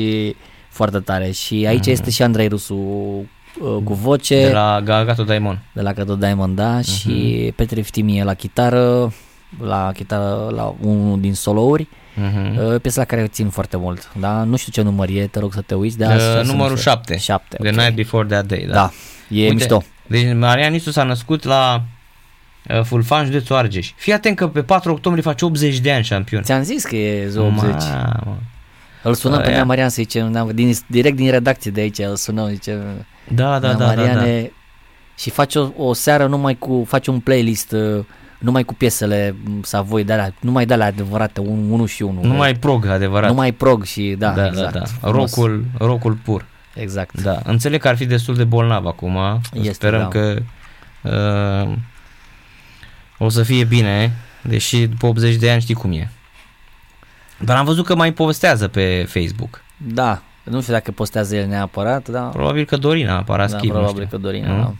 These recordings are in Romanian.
și foarte tare. Și aici este și Andrei Rusu uh, cu voce. De la Gagato Daimon. de la Gato Diamond, da, și Petre Iftimie la chitară, la chitară, la unul din solouri, Mhm. uh, piesa la care o țin foarte mult, da, nu știu ce număr e, te rog să te uiți, de azi, Uh, să numărul nu știu. 7. Șapte, The ok. Night Before That Day, da. Da, e Uite, mișto. Deci Marian Nisu s-a născut la uh, Fulfanș, județul Argeș. Fii atent că pe 4 octombrie face 80 de ani șampion. Ți-am zis că e zo 80. Mamă. Îl sunăm pe Aia. Nea Marian să zicem, din, direct din redacție de aici, îl sunăm, zice, Da, da, Nea da, da, da. Mariane, și face o, o seară numai cu, face un playlist uh, numai cu piesele m, Savoi de alea, numai de alea adevărate, un, unul și unul. Nu mai prog, adevărat. numai prog și da, da, exact. da, da. frumos. Rocul, rocul pur. Exact. Da, înțeleg că ar fi destul de bolnav acum. Este, Sperăm da. că uh, o să fie bine, deși după 80 de ani știi cum e. Dar am văzut că mai povestează pe Facebook. Da, nu știu dacă postează el neapărat, da. Probabil că Dorina a parat da, schimb, nu probabil știu. că Dorina, Nu?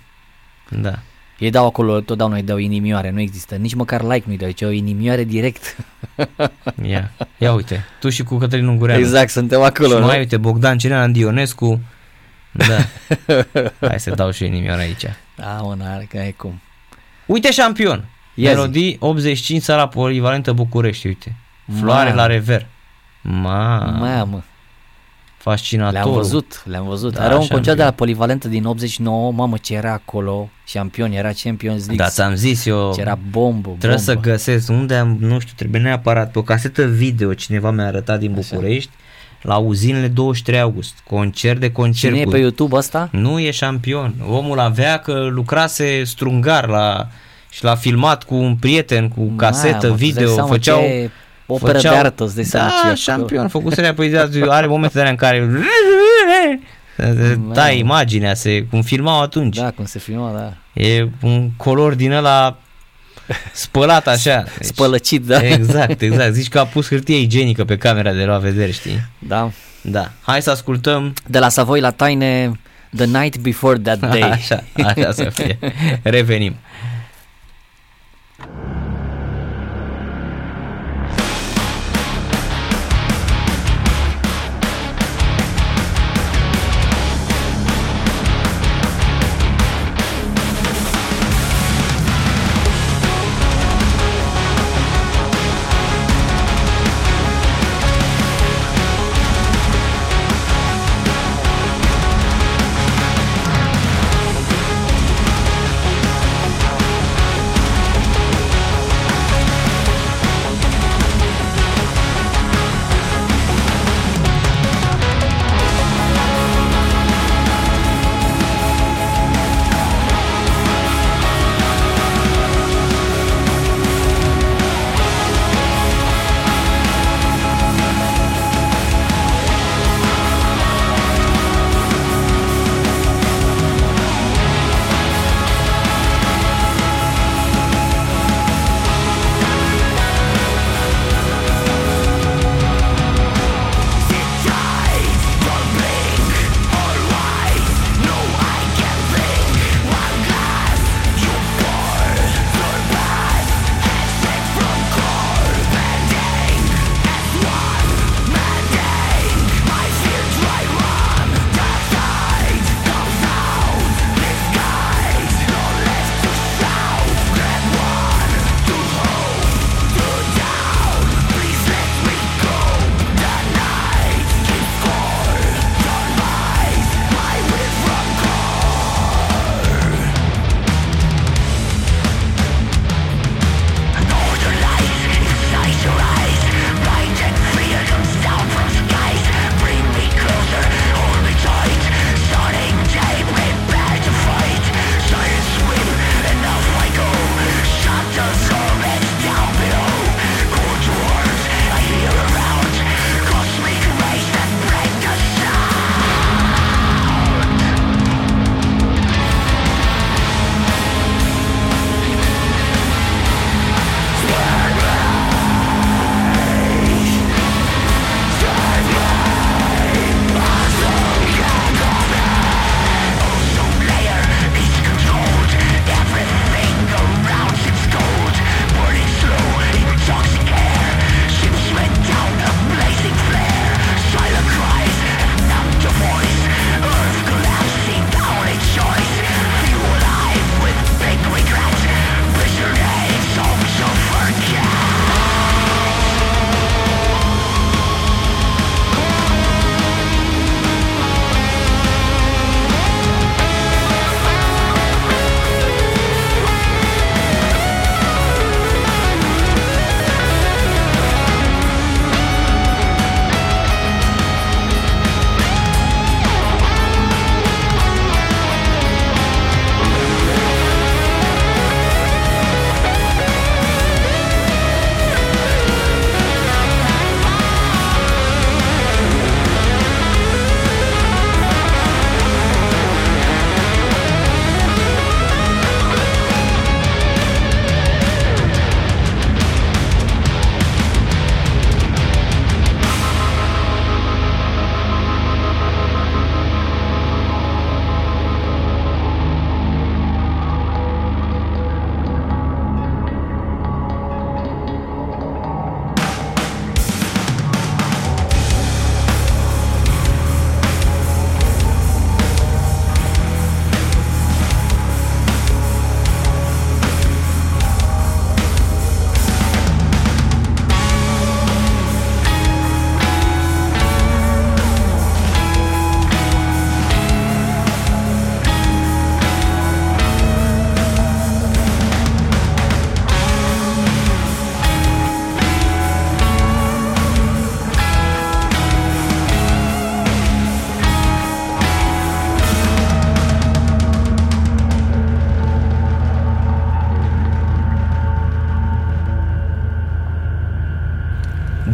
da. Da. Ei dau acolo, totdeauna îi dau inimioare, nu există, nici măcar like nu-i dau, ci o inimioare direct. Ia, ia uite, tu și cu Cătălin Ungureanu. exact, suntem Și acolo, nu? mai uite, Bogdan Cirean Dionescu. Da. Hai să dau și eu inimioară aici. Da, mă, n-are că e cum. Uite șampion. Ia zi. Melodii 85 sala polivalentă București, uite. Floare Mamă. la rever. Ma, Mamă, fascinator. le-am văzut, le-am văzut. Da, Era un șampion. concert de la Polivalentă din 89, mamă ce era acolo, șampion, era Champions League, Da, ți-am zis eu. ce era bombă, Trebuie bombă. să găsesc unde am, nu știu, trebuie neapărat pe o casetă video cineva mi-a arătat din Așa. București la uzinele 23 august. Concert de concert. Cine e cu- pe YouTube ăsta? Nu e șampion. Omul avea că lucrase strungar la și l-a filmat cu un prieten, cu casetă, Mamă, îți dai video, seama făceau... ce Operă făceau, de artă, îți dai seama ce e Da, acolo. șampion, făcuserea pe ideea, are momente de alea în care da, imaginea, se, cum filmau atunci. Da, cum se filma, da. E un color din ăla spălat așa. Deci, Spălăcit, da. Exact, exact. Zici că a pus hârtie igienică pe camera de la vedere, știi? Da. Da. Hai să ascultăm De la Savoi la Taine, The Night Before That Day. Așa, așa să fie. Revenim.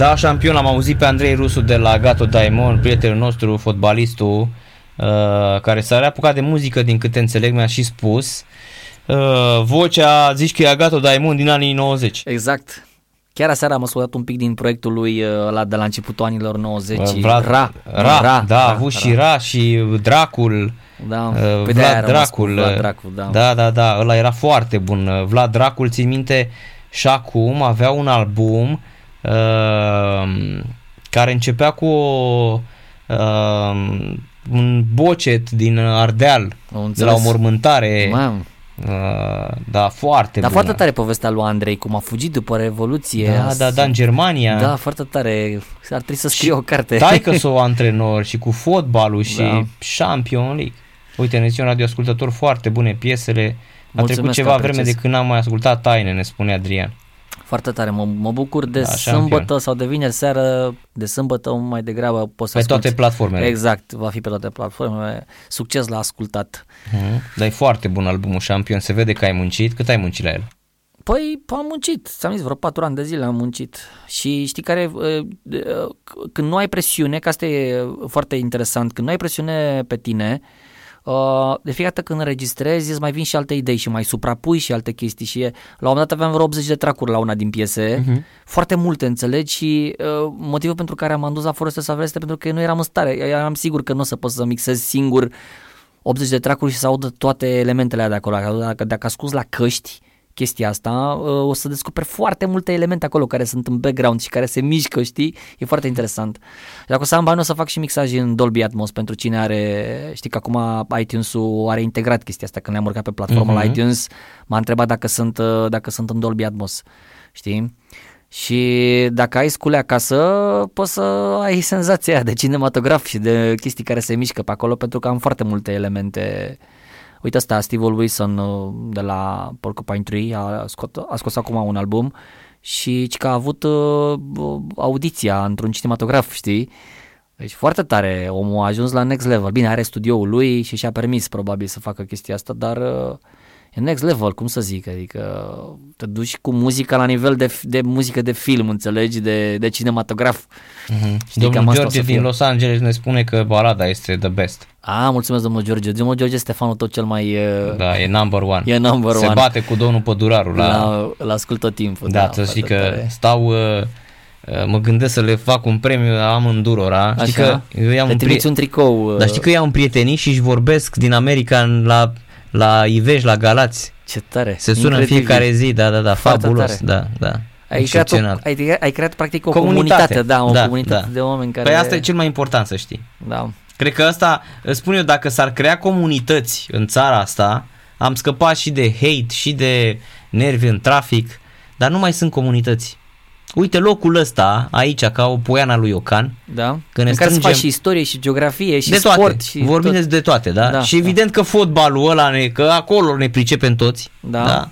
Da, șampion, am auzit pe Andrei Rusu de la Gato Daimon, prietenul nostru, fotbalistul, uh, care s-a reapucat de muzică, din câte înțeleg, mi-a și spus. Uh, vocea, zici că e Agato Daimon din anii 90. Exact. Chiar aseară am ascultat un pic din proiectul lui uh, la de la începutul anilor 90. Uh, Vlad, Ra. Ra, Ra, da, a avut și Ra și Dracul. Da, Uh, pe de-aia a Vlad rămas cu Dracul, Vlad uh, Dracul, da. da, da, da, ăla era foarte bun. Uh, Vlad Dracul, țin minte, și acum avea un album uh, care începea cu o, uh, un bocet din Ardeal, Am de înțeles. la o mormântare. Mamă. Uh, da, foarte Dar bună. foarte tare povestea lui Andrei, cum a fugit după Revoluție. Da, a- da, da, în Germania. Da, foarte tare. Ar trebui să scrie o carte. Taică s-o antrenor și cu fotbalul și Da. Champion League. Uite, ne zice un radioascultător foarte bune piesele. A Mulțumesc, trecut ceva vreme apreciez. de când n-am mai ascultat taine, ne spune Adrian. Foarte tare, mă, mă bucur de Da, sâmbătă șampion. sau de vineri seară, de sâmbătă mai degrabă poți să Pe toate asculti. platformele. Exact, va fi pe toate platformele. Succes la ascultat. Mhm. Dar e foarte bun albumul Champion, se vede că ai muncit. Cât ai muncit la el? Păi am muncit, ți-am zis, vreo patru ani de zile am muncit și știi care, uh, uh, când nu ai presiune, că asta e foarte interesant, când nu ai presiune pe tine, uh, de fiecare dată când înregistrezi îți mai vin și alte idei și mai suprapui și alte chestii și e, la un moment dat aveam vreo 80 de tracuri la una din piese, Mhm. foarte multe înțelegi și uh, motivul pentru care am dus la Forest Savel este pentru că nu eram în stare, eu eram sigur că nu o să pot să mixez singur 80 de tracuri și să audă toate elementele alea de acolo. Dacă, dacă asculti la căști chestia asta, uh, o să descoperi foarte multe elemente acolo care sunt în background și care se mișcă, știi? E foarte interesant. Și dacă o să am bani, o să fac și mixaj în Dolby Atmos pentru cine are, știi că acum iTunes-ul are integrat chestia asta, când le-am urcat pe platforma la Mhm. iTunes, m-a întrebat dacă sunt, uh, dacă sunt în Dolby Atmos, știi? Și dacă ai scule acasă, poți să ai senzația aia de cinematograf și de chestii care se mișcă pe acolo, pentru că am foarte multe elemente. Uite asta, Steve Wilson uh, de la Porcupine Tree a, scot, a scos acum un album și ci că a avut uh, audiția într-un cinematograf, știi? Deci foarte tare, omul a ajuns la next level. Bine, are studioul lui și și-a permis probabil să facă chestia asta, dar uh, e next level, cum să zic, adică te duci cu muzica la nivel de, de muzică de film, înțelegi, de, de cinematograf. Mhm. Știi, cam Domnul asta o George să din fie. Los Angeles ne spune că balada este the best. A, mulțumesc domnul George. Domnul George este fanul tot cel mai... uh, Da, e number one. E number Se one. bate cu domnul Păduraru la... la, la ascult tot timpul. Da, da să știi foarte că tare. stau, uh, uh, mă gândesc să le fac un premiu amândurora. Știi Așa? că eu i-am Te un trimiți un tricou. uh, Dar știi că i-am prietenii și își vorbesc din America în- la, la Iveș, la Galați. Ce tare. Se sună în Incredibil. fiecare zi, da, da, da, Foarte fabulos, tare. da, da. Ai creat, o, Excepțional. ai, ai creat practic o Comunitate. comunitate, da, o Da, comunitate da. de oameni care... Păi asta e cel mai important să știi. Da. Cred că asta, îți spun eu, dacă s-ar crea comunități în țara asta, am scăpat și de hate și de nervi în trafic, dar nu mai sunt comunități. Uite locul ăsta, aici, ca o poiana lui Iocan, Da? Că ne în care să faci strângem- și istorie și geografie și de toate, sport și vorbim tot. de toate, da? Da, și evident că fotbalul ăla, ne, că acolo ne pricepem toți, Da. da?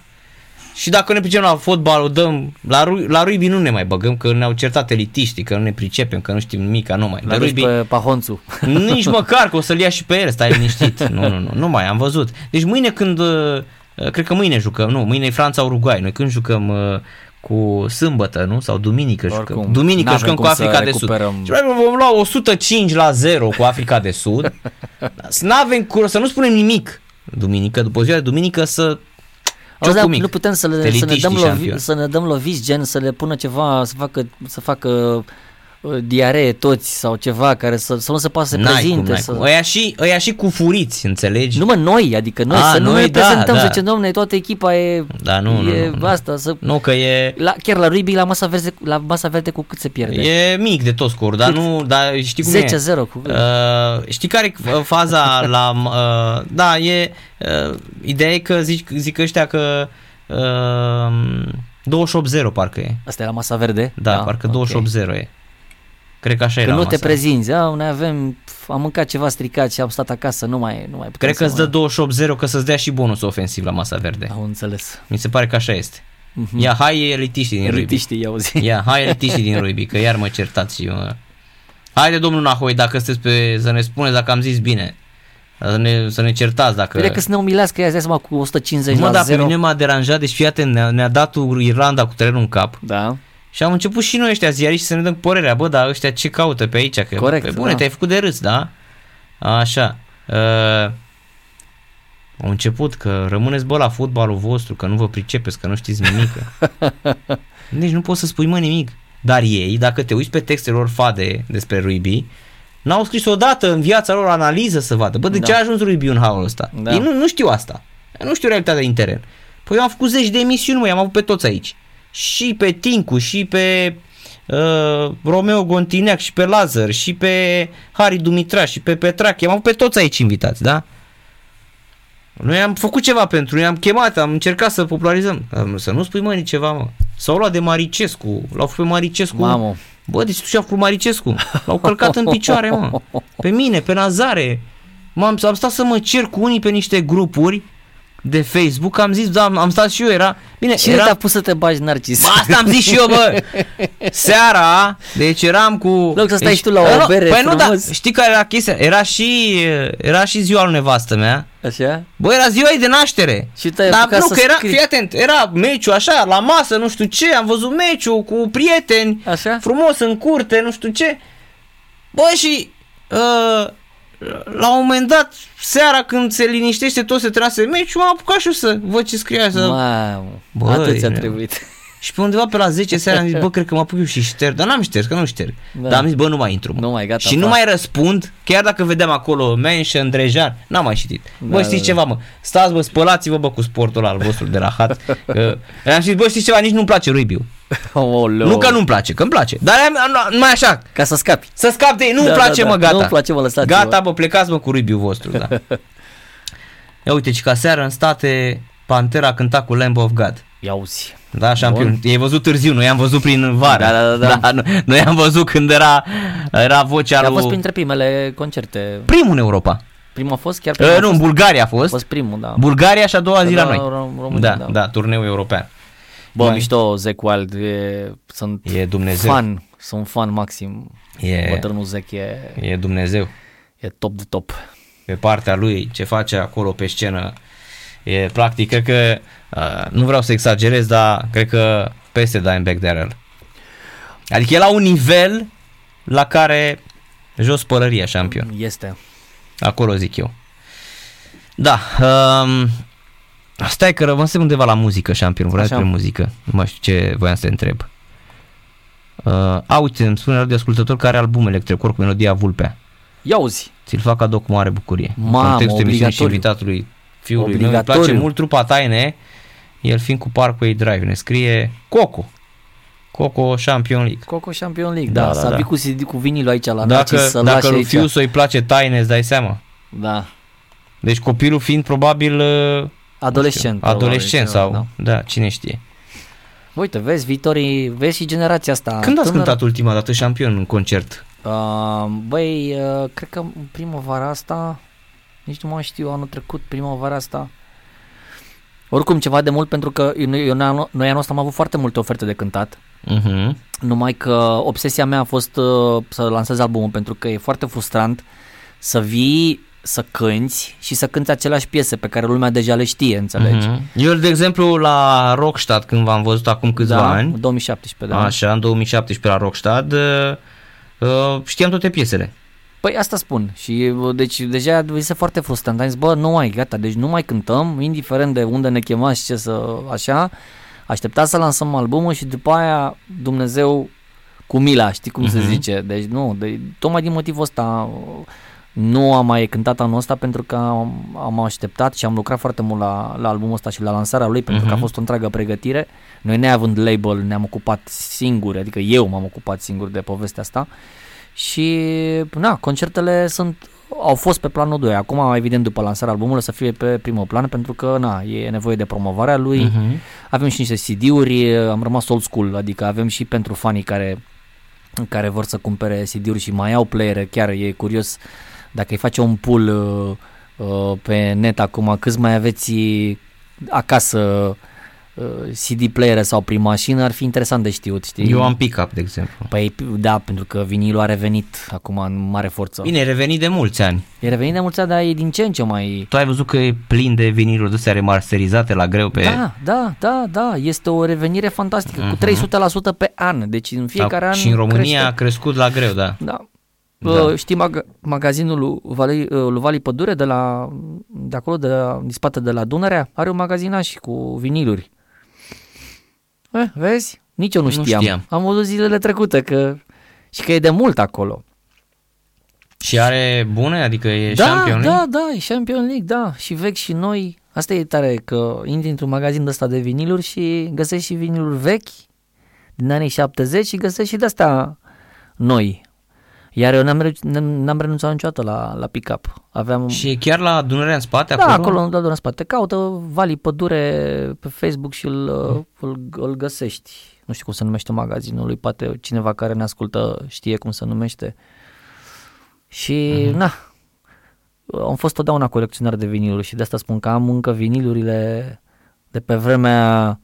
Și dacă ne pricepem la fotbal, dăm, la, ru- la rugby nu ne mai băgăm, că ne-au certat elitiștii, că nu ne pricepem, că nu știm nimic, nu mai. La de duci pe Pahonțu. Nici măcar că o să-l ia și pe el, stai liniștit. Nu, nu, nu, nu mai, am văzut. Deci mâine când, uh, cred că mâine jucăm, nu, mâine e Franța-Uruguay. Noi când jucăm uh, cu sâmbătă, nu? Sau duminică Oricum, jucăm. Duminică n-avem jucăm cu cum să Africa de Sud. recuperăm. Și probabil vom lua 105 la 0 cu Africa de Sud. să, n-avem, cur- să nu spunem nimic. Duminică, după ziua de duminică să Auzi, dar Ciocul mic. nu putem să, le, să, ne Elitiștii dăm lovi, șampioni. să ne dăm loviți, gen să le pună ceva, să facă, să facă uh, diaree toți sau ceva care să, să nu se poată să se N-ai prezinte. cum, n-ai să... cum. Ăia și, ăia și cu furiți, înțelegi? Nu mă, noi, adică noi, A, să nu noi, ne da, prezentăm, da. să zicem, domne, toată echipa e, Da, nu, nu, e nu, nu. asta, să... Nu, că e... La, chiar la rugby, la masa verde, la masa verde cu cât se pierde? E mic de tot scor, dar Cât? nu, dar știi cum e? 10-0 cu... Uh, știi care e faza la... Uh, da, e... Uh, ideea e că zic, zic ăștia că... Uh, 28-0 parcă e. Asta e la masa verde? Da, da parcă ok. 28-0 e. Cred că așa e Că la nu masă. te prezinți, a, noi avem, pf, am mâncat ceva stricat și am stat acasă, nu mai, nu mai putem Cred că să îți mai- dă 28-0 că să-ți dea și bonus ofensiv la masa verde. Am înțeles. Mi se pare că așa este. Mhm. Ia, hai elitiștii din rugby. Elitiștii, i-au zis. Ia, hai elitiștii din rugby, că iar mă certați și mă... Haide, domnul Nahoi, dacă sunteți pe... să ne spuneți dacă am zis bine. Să ne, să ne certați dacă... Vede că să ne umilească, ea seama cu 150 Mă, la da, 0. pe mine m-a deranjat, deci fii atent, ne-a, ne-a dat Irlanda cu terenul în cap Da. Și am început și noi ăștia ziariști să ne dăm părerea, bă, dar ăștia ce caută pe aici? Că, Corect, Pe bune, da. te-ai făcut de râs, da? Așa. Uh, au început că rămâneți, bă, la fotbalul vostru, că nu vă pricepeți, că nu știți nimic. deci nu poți să spui, mă, nimic. Dar ei, dacă te uiți pe textele lor fade despre Ruibi, n-au scris odată în viața lor analiză să vadă. Bă, de Da. ce a ajuns Ruibi în halul ăsta? Da. Ei nu, nu știu asta. Nu știu realitatea din teren. Păi eu am făcut zeci de emisiuni, mă, i-am avut pe toți aici. Și pe Tincu, și pe uh, Romeo Gontineac, și pe Lazar, și pe Harry Dumitra, și pe Petrache. I-am avut pe toți aici invitați, da? Noi am făcut ceva pentru noi, am chemat, am încercat să popularizăm. Să nu spui, mă, nici ceva, mă. S-au luat de Maricescu, l-au făcut pe Maricescu. Mamă. Bă, deci tu și-a făcut Maricescu. L-au călcat în picioare, mă. Pe mine, pe Nazare. M-am, am stat să mă cer cu unii pe niște grupuri de Facebook, am zis, da, am stat și eu, era... Bine, Cine era... te-a pus să te bagi, Narcis? Bă, asta am zis și eu, bă! Seara, deci eram cu... Loc să stai deci, și tu la o nu, bere Păi nu, da, frumos. știi care era chestia? Era și, era și ziua lui nevastă mea. Așa? Bă, era ziua ei de naștere. Și te-ai Dar apucat nu, să că era, scrii. fii atent, era meciul așa, la masă, nu știu ce, am văzut meciul cu prieteni, Așa? frumos în curte, nu știu ce. Bă, și uh, la un moment dat, seara când se liniștește tot se trase meciul, m-am apucat și eu să văd ce scria. Să... Mamă, Băi, atât ți-a ne- trebuit. Și pe undeva pe la 10 seara am zis, bă, cred că mă apuc eu și șterg. Dar n-am șters, că nu șterg. Da. Dar am zis, bă, nu mai intru, mă. Nu mai, gata, și nu fac. mai răspund, chiar dacă vedeam acolo mention, drejar, n-am mai citit. Da, bă, știți da, da. ceva, mă, stați, bă, spălați-vă, bă, cu sportul ăla al vostru de rahat. că... am zis, bă, știți ceva, nici nu-mi place Ruibiu. Oleu. Nu că nu-mi place, că îmi place. Dar am, am, numai așa, Ca să scapi. să scap de ei, nu-mi Da, place, da, mă, da. gata. Nu-mi place, mă, lăsați-vă. Gata, bă, plecați, mă, cu Ruibiu vostru, da. Ia uite, ci ca seară în state, Pantera a cântat cu Lamb of God. Ia uzi. Da, șampion. I-ai văzut târziu, noi am văzut prin vară. Da, da, da, da. nu- noi am văzut când era, era vocea A lui... fost printre primele concerte. Primul în Europa. Primul a fost chiar Uh, primul. a nu, în fost, Bulgaria a a fost. fost primul, da. Bulgaria și a doua zi la Da, noi. Rom- România, da, da. da, turneul european. Bă, Mai- mișto, Zac Wild, e, sunt E Dumnezeu. fan, sunt fan maxim. E, Bătrânul Zac e, e Dumnezeu. e top de top. Pe partea lui, ce face acolo pe scenă, e practic, cred că, uh, nu vreau să exagerez, dar cred că peste Dimebag Darrell. Adică e la un nivel la care jos pălăria șampion. Este. Acolo zic eu. Da. Um, stai că rămâsem undeva la muzică, șampion. Vreau Așa. despre muzică. Nu mai știu ce voiam să te întreb. Uh, a, uite, îmi spune de ascultător care are album electrocor cu melodia Vulpea. Ia uzi. Ți-l fac cadou cu mare bucurie. Mamă, În contextul emisiunii și obligatoriu. invitatului fiului meu. Îmi Obligatoriu. place mult trupa taine, el fiind cu Parkway Drive. Ne scrie Coco. Coco Champion League. Coco Champion League, Da, da, da, da, să da. vii cu CD cu vinilul aici la Dacă, Narcis să-l dacă lași lui aici. Fiuso îi place taine, îți dai seama. Da. Deci copilul fiind probabil uh, Adolescent. probabil, adolescent ceva, sau, da. da, cine știe. Uite, vezi viitorii, vezi și generația asta. Când ați tânără. cântat ultima dată șampion în concert? Uh, băi, uh, cred că în primăvara asta, nici nu mai știu, anul trecut, primăvara asta. Oricum ceva de mult pentru că eu, eu, noi noi anul ăsta am avut foarte multe oferte de cântat. Uh-huh. Numai că obsesia mea a fost uh, să lansez albumul pentru că e foarte frustrant să vii să cânti și să cânti aceleași piese pe care lumea deja le știe, înțelegi? Uh-huh. Eu, de exemplu, la Rockstad, când v-am văzut acum câțiva da, ani, 2017, da. așa, în 2017 la Rockstad, uh, uh, știam toate piesele. Păi asta spun și uh, deci deja este foarte frustrant. Am zis, bă, nu mai, gata, deci nu mai cântăm, indiferent de unde ne chemați și ce să, așa, așteptați să lansăm albumul și după aia Dumnezeu cu mila, știi cum uh-huh. se Mhm. zice, deci nu, de, tocmai din motivul ăsta uh, nu am mai cântat anul ăsta pentru că am, am așteptat și am lucrat foarte mult la, la albumul ăsta și la lansarea lui pentru că a Mhm. fost o întreagă pregătire. Noi neavând label ne-am ocupat singuri, adică eu m-am ocupat singur de povestea asta și na, concertele sunt au fost pe planul 2. Acum, evident, după lansarea albumului, să fie pe primul plan, pentru că, na, e nevoie de promovarea lui. Uh-huh. Avem și niște CD-uri, am rămas old school, adică avem și pentru fanii care, care vor să cumpere CD-uri și mai au playere, chiar e curios dacă îi face un pull uh, uh, pe net acum, câți mai aveți acasă uh, CD player sau prin mașină ar fi interesant de știut, știi? Eu am pick-up, de exemplu. Păi da, pentru că vinilul a revenit acum în mare forță. Bine, e revenit de mulți ani. E revenit de mulți ani, dar e din ce în ce mai... Tu ai văzut că e plin de viniluri de remasterizate la greu pe... Da, da, da, da, este o revenire fantastică, uh-huh. cu 300% pe an, deci în fiecare da, an Și în România crește. a crescut la greu, da. Da. Da. da. Știi mag- magazinul lui Vali, lui Vali Pădure de la de acolo, de, la, din spate de la Dunărea, are un magazin și cu viniluri. Eh, vezi? Nici eu nu Nu știam. știam. Am văzut zilele trecute că și că e de mult acolo. Și are bune, adică e da, Champion League? da, da, e Champion League, da, și vechi și noi. Asta e tare, că intri într-un magazin de ăsta de viniluri și găsești și viniluri vechi din anii 70 și găsești și de-astea noi. Iar eu n-am, re- n-am, n-am renunțat niciodată la, la pick-up. Aveam... Și e chiar la Dunărea în spate da, acolo? acolo, acolo în spate. Caută Vali Pădure pe Facebook și îl, îl, îl găsești. Nu știu cum se numește magazinul lui, poate cineva care ne ascultă știe cum se numește. Și, uh-huh. na, am fost totdeauna colecționar de viniluri și de asta spun că am încă vinilurile de pe vremea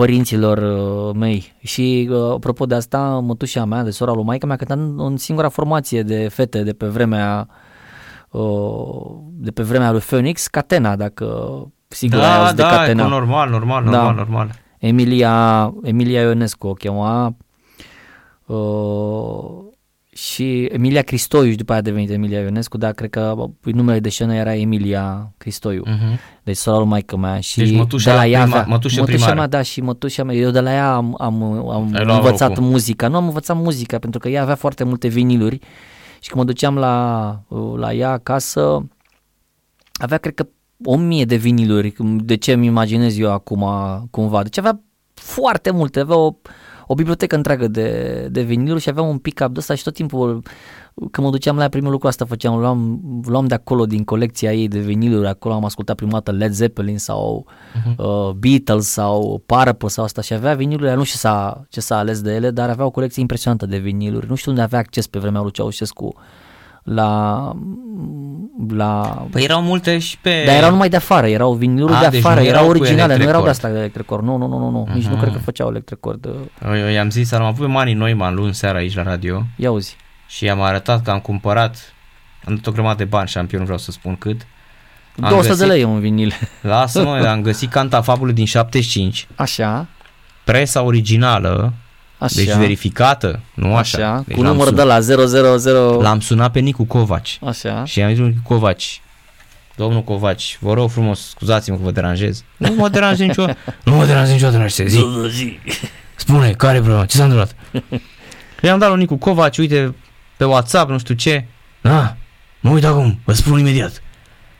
părinților uh, mei. Și uh, apropo de asta, mătușa mea, de sora lui maica mea, cânta în, în singura formație de fete de pe vremea uh, de pe vremea lui Phoenix, Catena, dacă sigur ai Da, auzit de da, Catena. e normal, normal, Da. normal, normal. Emilia, Emilia Ionescu o chema uh, și Emilia Cristoiu și după aia a devenit Emilia Ionescu, dar cred că numele de scenă era Emilia Cristoiu. Uh-huh. Deci sora lui maică mea și Deci mătușa de la ea prima- avea- mătușă mătușa primară. mea, da, și mătușa mea, eu de la ea am, am, am Ai luat învățat locul. muzica. Nu am învățat muzica pentru că ea avea foarte multe viniluri și când mă duceam la, la ea acasă, avea cred că o mie de viniluri, de ce îmi imaginez eu acum cumva. Deci avea foarte multe, avea o, o bibliotecă întreagă de, de viniluri și avea un pick-up de ăsta și tot timpul când mă duceam la ea, primul lucru asta făceam, luam, luam de acolo din colecția ei de viniluri, acolo am ascultat prima dată Led Zeppelin sau uh-huh. uh, Beatles sau Purple sau asta și avea viniluri, nu știu ce s-a, ce s-a ales de ele, dar avea o colecție impresionantă de viniluri. Nu știu unde avea acces pe vremea lui Ceaușescu la, la Păi erau multe și pe... dar erau numai de afară, erau viniluri A, de deci afară, nu erau erau cu originale, nu erau de electrocord. asta de electrocord. Nu, nu, nu, nu, nu. nici nu Mhm. cred că făceau electrocord. Eu, eu i-am zis, am avut pe Mani Neumann luni seara aici la radio Ia uzi. și i-am arătat că am cumpărat, am dat o grămadă de bani, șampion, nu vreau să spun cât. Am 200 găsit- de lei e un vinil. Lasă mă, am găsit cantafabulul din 75, Așa, presa originală, așa. deci verificată, nu așa. Așa, deci cu l-am număr sun- de la 000. L-am sunat pe Nicu Covaci Așa. și i-am zis lui Covaci, domnul Covaci, vă rog frumos, scuzați-mă că vă deranjez. Nu mă deranjez niciodată, nu mă deranjez niciodată, n zi. Spune, care e problema? Ce s-a întâmplat? I-am dat lui Nicu Covaci, uite, pe WhatsApp, nu știu ce. Da, mă uit acum, vă spun imediat.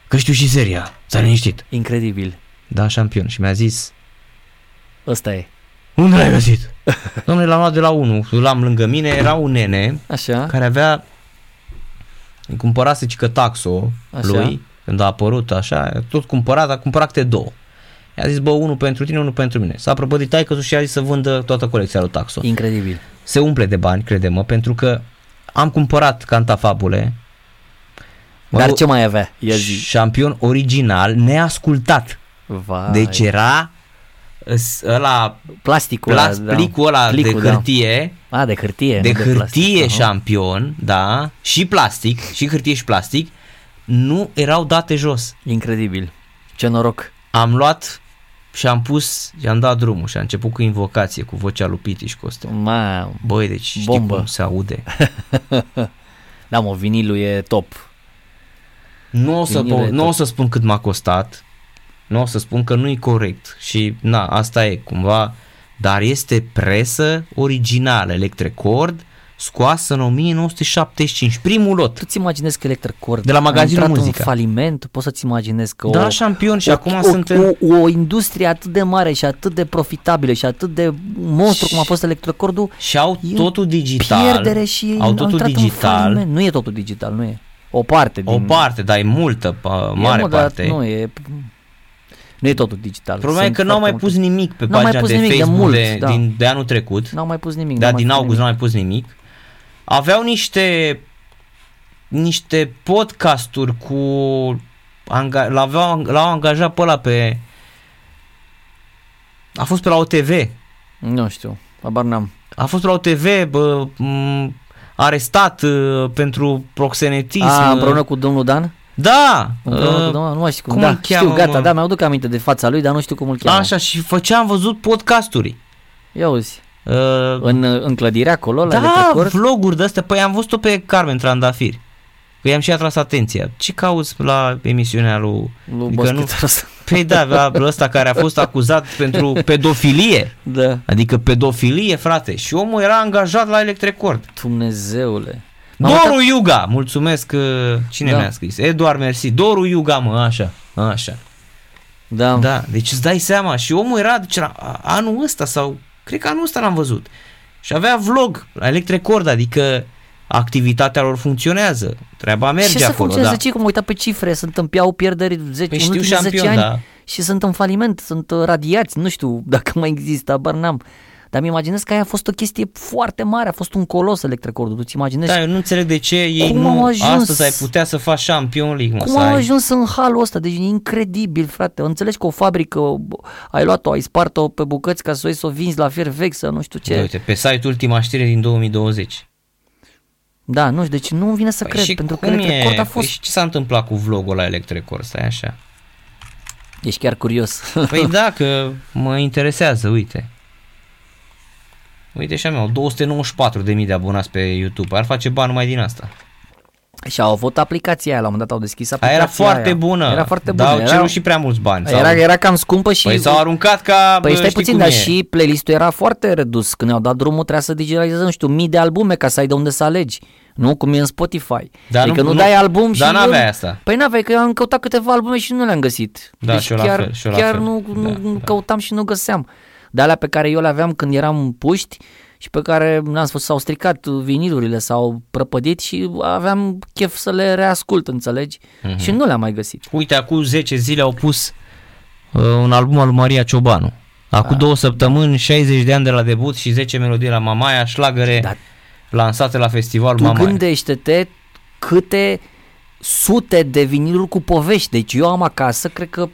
Că știu și seria, s-a liniștit. Incredibil. Da, șampion. Și mi-a zis, Ăsta e. unde l-ai găsit? Domnule, l-am luat de la unul, l-am lângă mine, era un nene Așa. care avea, îi cumpărase cică taxo Așa. lui, când a apărut așa, tot cumpărat, a cumpărat câte două. I-a zis, bă, unul pentru tine, unul pentru mine. S-a prăpădit taică și a zis să vândă toată colecția lui Taxo. Incredibil. Se umple de bani, crede-mă, pentru că am cumpărat Cantafabule, mă Dar rog, ce mai avea? Ia zi. șampion original, neascultat. Vai. Deci era ăs- ăla, plasticul plas, ăla, da. plicul ăla Plicul, de hârtie, Da. A, de hârtie. de nu hârtie plastic. Aha. șampion, da, și plastic, și hârtie și plastic, nu erau date jos. Incredibil. Ce noroc. Am luat și am pus, și-am dat drumul și a început cu invocație, cu vocea lui Pitiș Coste. Ma, Băi, deci știi Bombă. cum se aude. da, mă, vinilul e top. Nu o să, Vinile po- nu tot. o să spun cât m-a costat, nu o să spun că nu e corect și na, asta e cumva, dar este presă originală, Electrecord, scoasă în 1975, primul lot. Tu ți imaginezi că Electrocord De la a magazinul intrat Muzica. în faliment? Poți să-ți imaginezi că Da, o, șampion și o, acum o, sunt în... o, o industrie atât de mare și atât de profitabilă și atât de monstru cum a fost Electrocordul Și au e totul digital. pierdere și au totul intrat în digital. faliment. Nu e totul digital, nu e. O parte din... O parte, dar e multă, pa- E, mare mă, dar parte. Nu e... Nu e totul digital. Problema e Sunt că n-au mai foarte pus nimic pe N-au mai pagina pus de nimic de Facebook mult, de, da. din, de anul trecut. multe. N-au mai pus nimic. Da, n-au mai din pus august nimic. n-au mai pus nimic. Aveau niște niște podcasturi cu anga, l-aveau, l-au angajat pe ăla pe a fost pe la OTV. Nu știu, abar n-am. A fost pe la OTV bă, m- arestat uh, pentru proxenetism. A, împreună cu domnul Dan? Da! Împreună uh, cu domnul, nu mai știu cum, cum da, îl cheamă, știu, gata, mă? da, mi-au duc aminte de fața lui, dar nu știu cum îl cheamă. Așa, și făcea, am văzut podcasturi. Ia uzi, Uh, în, în clădirea acolo, la da, Electrocord? vloguri de astea. Păi am văzut-o pe Carmen Trandafiri. Că i-am și atras atenția. Ce cauți la emisiunea lui... Lui Adică nu- Boschetar ăsta. Păi da, la ăsta care a fost acuzat pentru pedofilie. Da. Adică pedofilie, frate. Și omul era angajat la Electrecord. Dumnezeule. M-am Doru Iuga, mulțumesc, uh, cine Da. mi-a scris? Eduard Mersi, Doru Iuga, mă, așa, așa. Da. Da, deci îți dai seama și omul era, deci era a- anul ăsta sau, cred că anul ăsta l-am văzut. Și avea vlog la Electrecord, adică activitatea lor funcționează, treaba merge Ce să acolo, funcționeze? da. Ce cum uita pe cifre, sunt împiau pierderi 10, Păi în știu ultimii 10 șampion, ani da. și sunt în faliment, sunt uh, radiați, nu știu dacă mai există, abar n-am. Dar mi imaginez că aia a fost o chestie foarte mare, a fost un colos electricordul, tu ți imaginezi Da, eu nu înțeleg de ce ei Cum nu, au ajuns? astăzi ai putea să faci Champion League, mă, Cum să au ai. ajuns în halul ăsta? Deci e incredibil, frate. Înțelegi că o fabrică ai luat-o, ai spart-o pe bucăți ca să o iei să o vinzi la fier vechi, să nu știu ce. Da, uite, pe site ultima știre din 2020. Da, nu știu, deci nu vine să Păi cred, și pentru că cum Electrocord e? a fost... Păi și ce s-a întâmplat cu vlogul la Electrecord? Stai așa. Ești chiar curios. Păi da, că mă interesează, uite. Uite și a mea, 294.000 de abonați pe YouTube. Ar face bani numai din asta. și au avut aplicația aia, la un moment dat au deschis Aia aplicația era foarte aia. bună. Era foarte Dar bună. au era, cerut și prea mulți bani. sau- era, era cam scumpă și... Păi s-au aruncat ca... Păi bă, stai știi puțin, cum dar e. și playlist-ul era foarte redus. Când ne-au dat drumul trebuia să digitalizezi, nu știu, mii de albume ca să ai de unde să alegi. Nu cum e în Spotify. Dar adică nu- nu, nu- dai album dar și... n-aveai asta. Păi n-aveai, că eu am căutat câteva albume și nu le-am găsit. Da, deci și eu la chiar, fel, și eu la chiar fel. nu, nu, Da, nu da. căutam și nu găseam. De alea pe care eu le aveam când eram puști și pe care n-am spus, s-au stricat vinilurile, s-au prăpădit și aveam chef să le reascult, înțelegi? Mhm. Și nu le-am mai găsit. Uite, acum 10 zile au pus uh, un album al lui Maria Ciobanu. Acum două săptămâni, 60 de ani de la debut și 10 melodii la Mamaia, șlagăre Dar lansate la festivalul tu Mamaia. gândește-te câte sute de viniluri cu povești. Deci eu am acasă, cred că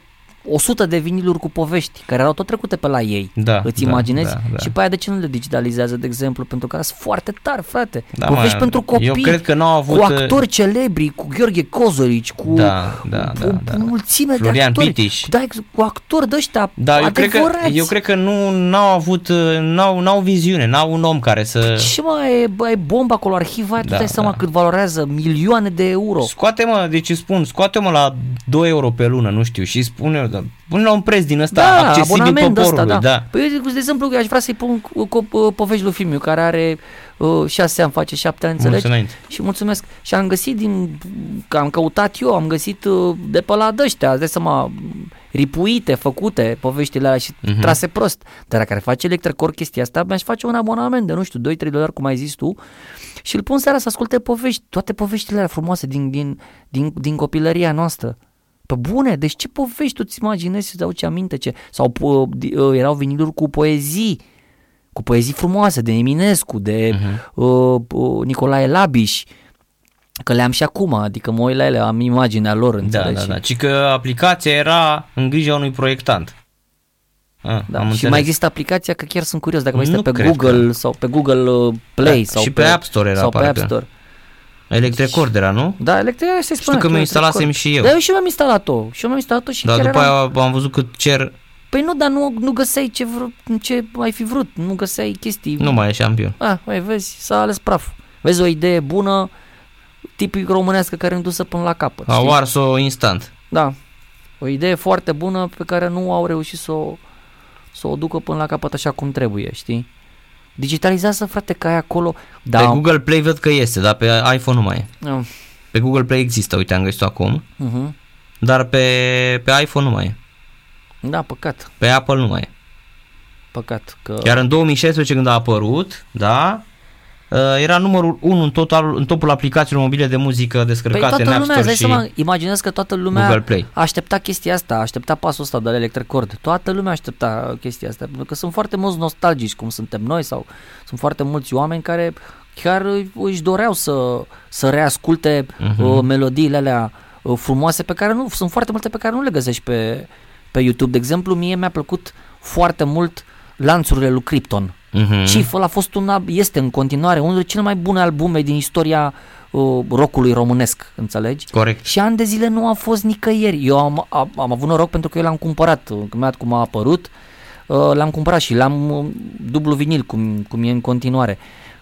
100 de viniluri cu povești, care erau tot trecute pe la ei. Da, Îți da, imaginezi? da, da. Și pe aia de ce nu le digitalizează, de exemplu? Pentru că sunt foarte tari, frate. Da, povești mă, pentru copii. eu cred că n-au avut, Cu uh, actori celebri, cu Gheorghe Cozorici, cu Da, da, cu da, da. o mulțime Florian de actori. Pitiș. Da, ex- cu actori de ăștia Da, eu cred, că, adevărați. eu cred că nu n-au avut, uh, n-au, n-au viziune, n-au un om care să... Ce mai e, bă, e bomba acolo, arhiva aia, tu Da, dai seama da. cât valorează, milioane de euro. Scoate-mă, deci îți spun, scoate-mă la 2 euro pe lună, nu știu, și spune da, pune la un preț din ăsta da, accesibil abonament poporului, ăsta, da. da. Păi, uite, de exemplu, eu aș vrea să-i pun cu, cu, cu povești lui Fimiu, care are uh, șase ani, face șapte ani, Mulți înțelegi? înainte. Și mulțumesc. Și am găsit din, că am căutat eu, am găsit uh, de pe la dăștia, îți dai seama, ripuite, făcute poveștile alea și Mhm. trase prost. Dar dacă ar face Electrocor chestia asta, mi-aș face un abonament de, nu știu, 2-3 dolari, cum ai zis tu, și îl pun seara să asculte povești, toate poveștile alea frumoase din, din, din, din copilăria noastră. Pe bune, deci ce povești tu ți imaginezi să-ți aduci aminte ce? Sau uh, di- uh, erau viniluri cu poezii, cu poezii frumoase de Eminescu, de Mhm. uh, uh, Nicolae Labiș, că le am și acum, adică mă uit la ele, am imaginea lor, Da, înțelegi? da, da. Ci că aplicația era în grija unui proiectant. A, Da, am și înțeles. mai există aplicația, că chiar sunt curios, dacă mai Nu este pe cred Google că- sau pe Google uh, Play Da, sau și pe App Store era, sau pe parcă. App Store. Electrecord era, nu? Da, electric se spune. că mi-o instalasem și eu. Da, eu și eu mi-am instalat-o. Și eu mi-am instalat-o și Dar chiar după eram... aia am văzut că cer, Păi nu, dar nu, nu găseai ce, vr- ce ai fi vrut, nu găseai chestii. nu mai e șampion. Ah, mai vezi, s-a ales praf. Vezi o idee bună, tipic românească care e dusă până la capăt. Au știi? ars-o instant. Da. O idee foarte bună pe care nu au reușit să o, să o ducă până la capăt așa cum trebuie, știi? Digitalizează, frate, că ai acolo. Da. Pe Google Play văd că este, dar pe iPhone nu mai e. Uh, Pe Google Play există, uite, am găsit-o acum, uh-huh. dar pe, pe iPhone nu mai e. Da, păcat, Pe Apple nu mai e. păcat. Că... Chiar în 2016 când a apărut, da, uh, era numărul 1 în, total, în topul aplicațiilor mobile de muzică Păi descărcate toată în App lumea, îți Store dai și seama, imaginez că toată lumea Google Play. aștepta chestia asta, aștepta pasul ăsta de la Electrocord. Toată lumea aștepta chestia asta, pentru că sunt foarte mulți nostalgici, cum suntem noi, sau sunt foarte mulți oameni care chiar își doreau să, să reasculte Mhm. uh, melodiile alea uh, frumoase pe care nu, sunt foarte multe pe care nu le găsești pe, pe YouTube. De exemplu, mie mi-a plăcut foarte mult lanțurile lui Krypton. Mhm. Chief ăla a fost un, al- este în continuare unul dintre cele mai bune albume din istoria uh, rockului românesc, înțelegi? Corect. Și ani de zile nu a fost nicăieri. Eu am, am, am avut noroc pentru că eu l-am cumpărat. uh, Când cum a apărut, uh, l-am cumpărat și l-am uh, dublu vinil, cum, cum e în continuare.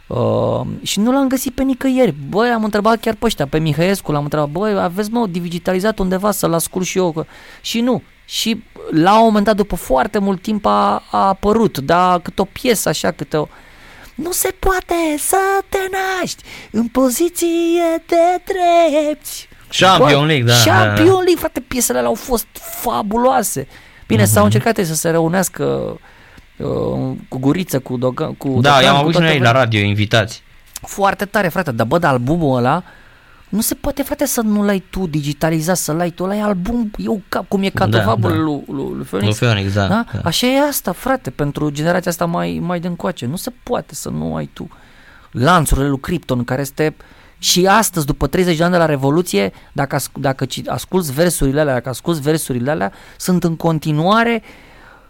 Uh, și nu l-am găsit pe nicăieri. Băi, am întrebat chiar pe ăștia, pe Mihăiescu, l-am întrebat, băi, aveți mă digitalizat undeva să-l ascult și eu? Că- Și nu. Și la un moment dat, după foarte mult timp, a, a apărut, dar câte o piesă așa, câte o... Nu se poate să te naști în poziție de drepți. Champion Bă, League, da, Champion da. League, frate, piesele alea au fost fabuloase. Bine, uh-huh. s-au încercat ei să se reunească uh, cu Guriță, cu Dogan, cu Da, Dogan, i-am cu avut și toate noi la radio invitați. foarte tare, frate, dar bă, dar albumul ăla nu se poate, frate, să nu l-ai tu digitalizat, să l-ai tu, ăla e album, eu cap, cum e catovabul da. lui, lui, lui Phoenix. Lui Phoenix, da, da? da. Așa e asta, frate, pentru generația asta mai, mai de încoace. Nu se poate să nu ai tu lanțurile lui Krypton, care este și astăzi, după 30 de ani de la Revoluție, dacă, as, dacă ci- asculți versurile alea, dacă asculți versurile alea, sunt în continuare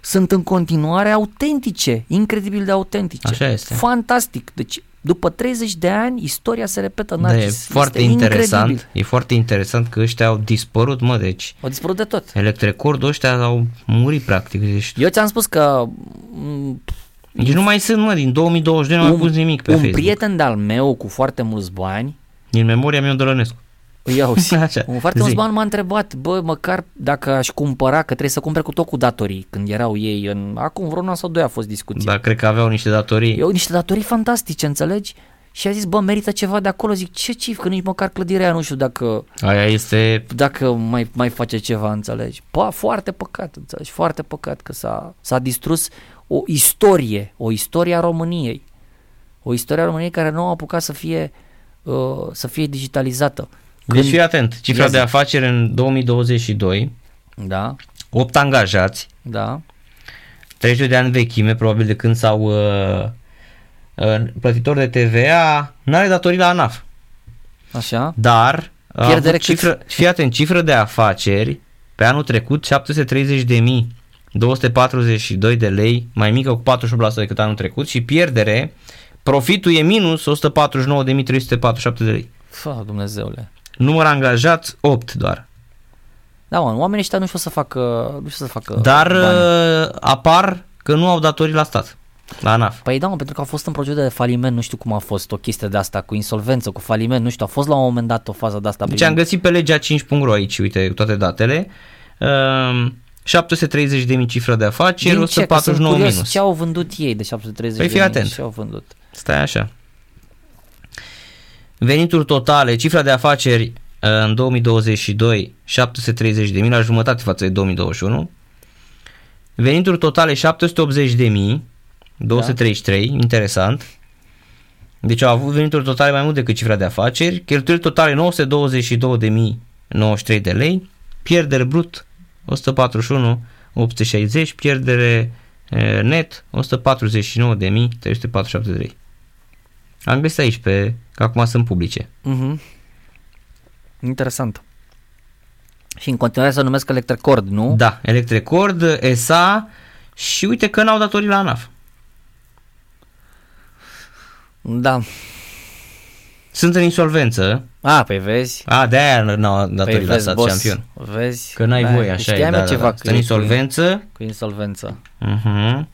sunt în continuare autentice, incredibil de autentice. Așa este. Fantastic. Deci, după 30 de ani, istoria se repetă. Da, Narcis. e Este foarte incredibil. interesant. E foarte interesant că ăștia au dispărut, mă, deci Au dispărut de tot. electrecordul ăștia au murit practic. Deci, Eu ți-am spus că m, deci nu mai sunt, mă, din 2022 nu am pus nimic pe un Facebook. prieten de-al meu cu foarte mulți bani, Din memoria mea Dălănescu. Îi auzi, Așa, un foarte zi. mulți bani m-a întrebat, bă, măcar dacă aș cumpăra, că trebuie să cumpere cu tot cu datorii, când erau ei în, acum vreo un an sau doi a fost discuție. Dar cred că aveau niște datorii. Eu niște datorii fantastice, înțelegi? Și a zis, bă, merită ceva de acolo, zic, ce cif, că nici măcar clădirea aia nu știu dacă, Aia este... dacă mai, mai face ceva, înțelegi? Bă, foarte păcat, înțelegi? Foarte păcat că s-a, s-a distrus o istorie, o istorie a României. O istorie a României care nu a apucat să fie, uh, să fie digitalizată. Deci fii atent, cifra Ia de zi. afaceri în 2022, Da, 8 angajați, da, 30 de ani vechime, probabil de când s-au uh, uh, plătitor de TVA, n-are datorii la ANAF. așa. Dar a Pierdere avut cifră, fii atent, cifră de afaceri pe anul trecut 730.242 de lei, mai mică cu 48% decât anul trecut și pierdere, profitul e minus 149.347 de lei. Fă, Dumnezeule. Număr angajați 8 doar. Da, mă, oamenii ăștia nu știu să facă, nu știu să facă Dar bani. uh, apar că nu au datorii la stat, la ANAF. Păi da, mă, pentru că au fost în procedură de faliment, nu știu cum a fost o chestie de asta, cu insolvență, cu faliment, nu știu, a fost la un moment dat o fază de asta. Deci privind- am găsit pe legea 5.ro aici, uite, toate datele. Um, 730.000 cifră de afaceri, Din ce? Că sunt 149 curios minus. Ce au vândut ei de 730 Păi de fii mii? atent. Ce au vândut? Stai așa. Venituri totale, cifra de afaceri uh, în 2022 730 de mii la jumătate față de 2021. Venituri totale 780 de mii 233, interesant. Deci au avut venituri totale mai mult decât cifra de afaceri, cheltuieli totale 922 de mii 93 de lei, pierdere brut 141 860, pierdere eh, net 149 de mii 347 de lei. Am găsit aici pe, că acum sunt publice. Mhm. Interesant. Și în continuare se numesc Electrocord, nu? Da, Electrecord, ESA și uite că n-au datorii la ANAF. Da. Sunt în insolvență. A, păi vezi. A, de-aia n-au datorii Păi la vezi, stat boss, șampion. Vezi? Că n-ai Da, voie, așa e. știam Da, eu da, ceva da. cu, Sunt în insolvență. Cu, cu insolvență. Uh-huh.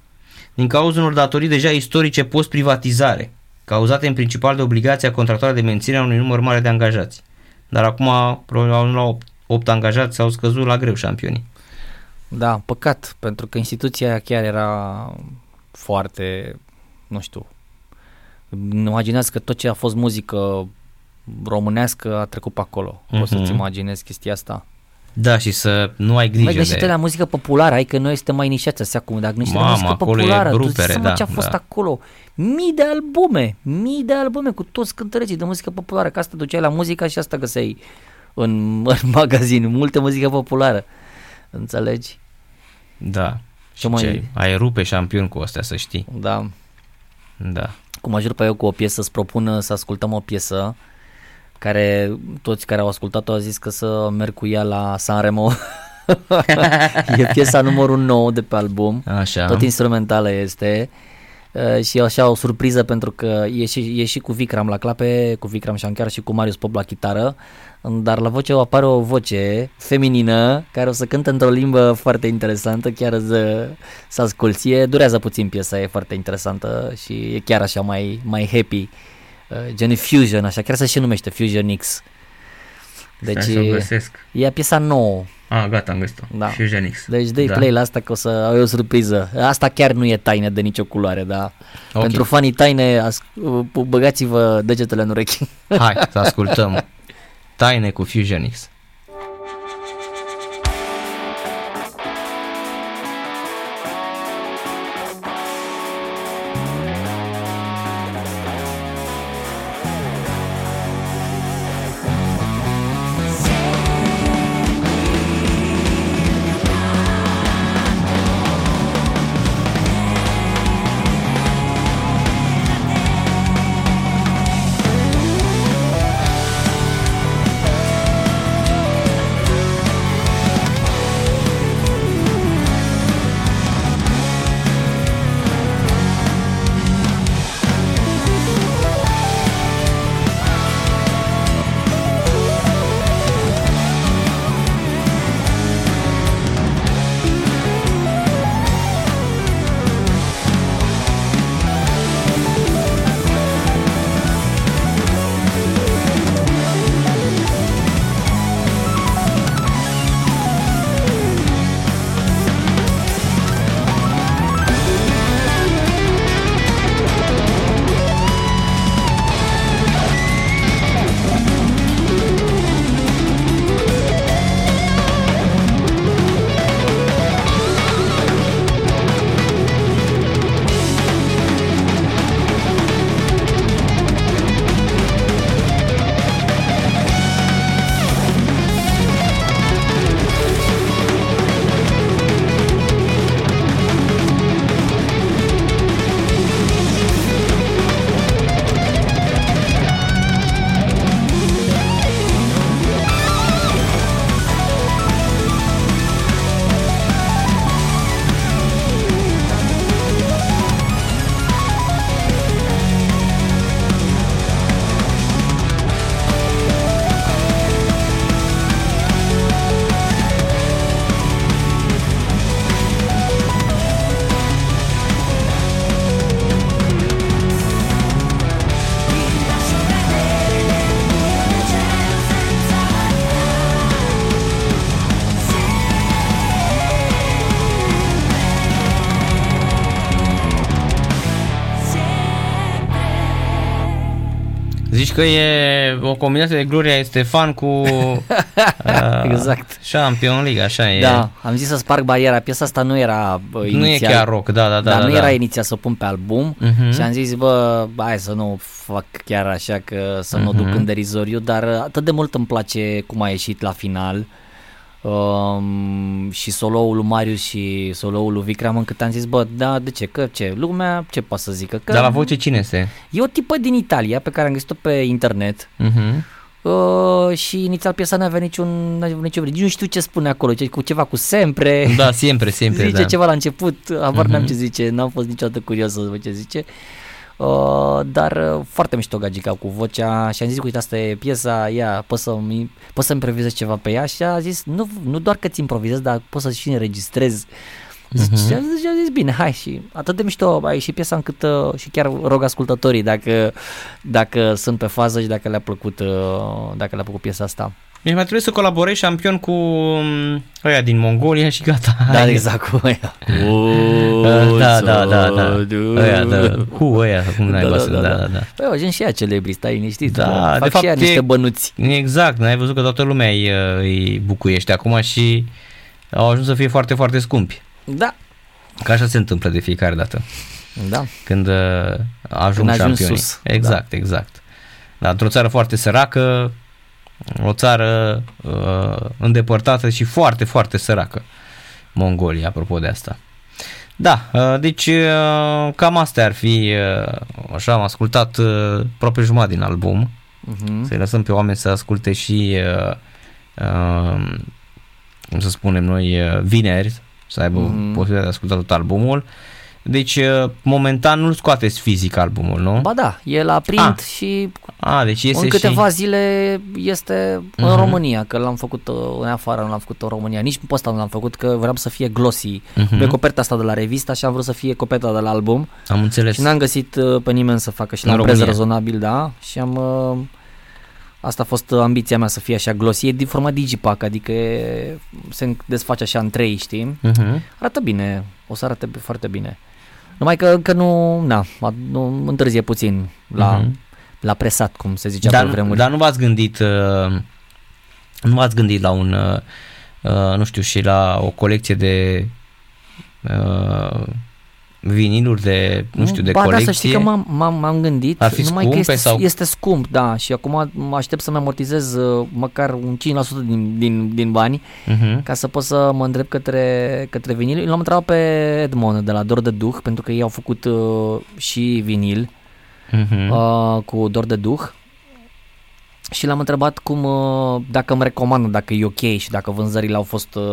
Din cauza unor datorii deja istorice post-privatizare, cauzate în principal de obligația contractuală de menținere a unui număr mare de angajați. Dar acum, probabil, au la 8, 8 angajați s-au scăzut la greu șampionii. Da, păcat, pentru că instituția aia chiar era foarte, nu știu, imaginează că tot ce a fost muzică românească a trecut pe acolo. Poți Mhm. să-ți imaginezi chestia asta? Da, și să nu ai grijă Mai gândește de... la muzică populară, hai că noi suntem mai nișați astea acum, dar gândește la Mamă, muzică acolo e populară, tu rupere, îți seama da, ce a fost da. acolo. Mii de albume, mii de albume cu toți cântăreții de muzică populară, că asta duceai la muzica și asta găseai în, în magazin, multe muzică populară. Înțelegi? Da. Ce Și mai- ce? Ai rupe șampion cu astea, să știi. Da. Da. cum ajut pe eu cu o piesă, să propună să ascultăm o piesă care toți care au ascultat-o au zis că să merg cu ea la Sanremo e piesa numărul 9 de pe album. Așa. Tot instrumentală este. Uh, și așa o surpriză pentru că e și, e și cu Vikram la clape, cu Vikram Shankar și cu Marius Pop la chitară, dar la voce apare o voce feminină care o să cânte într-o limbă foarte interesantă, chiar să, să asculti. E, durează puțin piesa, e foarte interesantă și e chiar așa mai, mai happy, uh, gen Fusion, așa, chiar se și numește Fusion X. Deci să o găsesc. e piesa nouă. Ah, gata, am găsit-o. Da. Fusion X. Deci dă da. play la asta că o să ai o surpriză. Asta chiar nu e taină de nicio culoare, dar Ok. pentru fanii taine, as- băgați-vă degetele în urechi. Hai să ascultăm Taine cu Fusion X. Zici că e o combinație de Gloria Estefan cu uh, Exact. Champion League, așa e. Da, am zis să sparg bariera. Piesa asta nu era bă, inițial. Nu e chiar rock, da, da, da. dar da, nu da. era inițial să o pun pe album Mhm. și am zis, bă, hai să nu fac chiar așa că să nu o duc Mhm. în derizoriu, dar atât de mult îmi place cum a ieșit la final um, și soloul lui Marius și soloul lui Vikram încât am zis, bă, da, de ce, că ce, lumea, ce poate să zică? Că Dar la voce cine este? E o tipă din Italia pe care am găsit-o pe internet Mhm. uh, și inițial piesa n-avea niciun, n-avea niciun nici nu știu ce spune acolo, ce, cu ceva cu sempre. Da, sempre, sempre, zice da. ceva la început, habar n-am Mhm. ce zice, n-am fost niciodată curios să văd ce zice. Uh, dar uh, foarte mișto Gagica cu vocea și am zis, uite, asta e piesa, ia, poți să-mi, poți să improvizez ceva pe ea și a zis, nu, nu doar că ți improvizez, dar poți să și înregistrez. Zice, Mhm. și am zis, am zis, bine, hai și atât de mișto a ieșit piesa încât uh, și chiar rog ascultătorii dacă, dacă sunt pe fază și dacă le-a plăcut, uh, dacă le-a plăcut piesa asta. Deci mai trebuie să colaborezi șampion cu um, ăia din Mongolia și gata. Da, Hai. exact cu ăia. Uh, Da, da, da, da. Ăia, da. Cu ăia, cum Da, naiba da, să, da, da, da. da, da. Păi au ajuns și ea celebri, stai liniștit. Da, fac de și fapt ea e- niște bănuți. Exact, n-ai văzut că toată lumea îi, uh, îi bucuiește acum și au ajuns să fie foarte, foarte scumpi. Da, Că așa se întâmplă de fiecare dată da. când uh, ajung Când ajungi șampionii. sus, Exact, da. exact. Da, într-o țară foarte săracă, o țară uh, îndepărtată și foarte, foarte săracă. Mongolia, apropo de asta. Da, uh, deci uh, cam astea ar fi, uh, așa am ascultat uh, aproape jumătate din album. Mhm. Să-i lăsăm pe oameni să asculte și uh, uh, cum să spunem noi, uh, vineri, să aibă Mhm. mm. posibilitatea de a asculta tot albumul. Deci, uh, momentan nu-l scoateți fizic albumul, nu? Ba da, e la print Ah, și A, deci iese în câteva și... zile este în Mhm. România, că l-am făcut uh, în afară, nu l-am făcut în România. Nici pe ăsta nu l-am făcut, că vreau să fie glossy. Mhm. Pe coperta asta de la revista și am vrut să fie coperta de la album. Am înțeles. Și n-am găsit uh, pe nimeni să facă și În la un preț România. rezonabil, da. Și am... uh, Asta a fost uh, ambiția mea să fie așa glossy. E din forma digipack, adică e, se desface așa în trei, știi? Mhm. Arată bine, o să arate foarte bine. Numai că încă nu, na, a- nu întârzie puțin la, Mhm. la presat, cum se zicea Dar, pe nu- vremuri. dar nu v-ați gândit uh, nu v-ați gândit la un uh, uh, nu știu și la o colecție de uh, viniluri de nu știu de ba, colecție da, să știi că m-am, m-am, m-am gândit, Ar fi numai că scumpe este, sau- este scump, da, și acum mă aștept să-mi amortizez uh, măcar un 5% din, din, din bani uh-huh. ca să pot să mă îndrept către, către vinil. L-am întrebat pe Edmond de la Dor de Duh, pentru că ei au făcut uh, și vinil Uh-huh. uh, cu Dor de Duh și l-am întrebat cum, uh, dacă îmi recomandă, dacă e ok și dacă vânzările au fost, uh,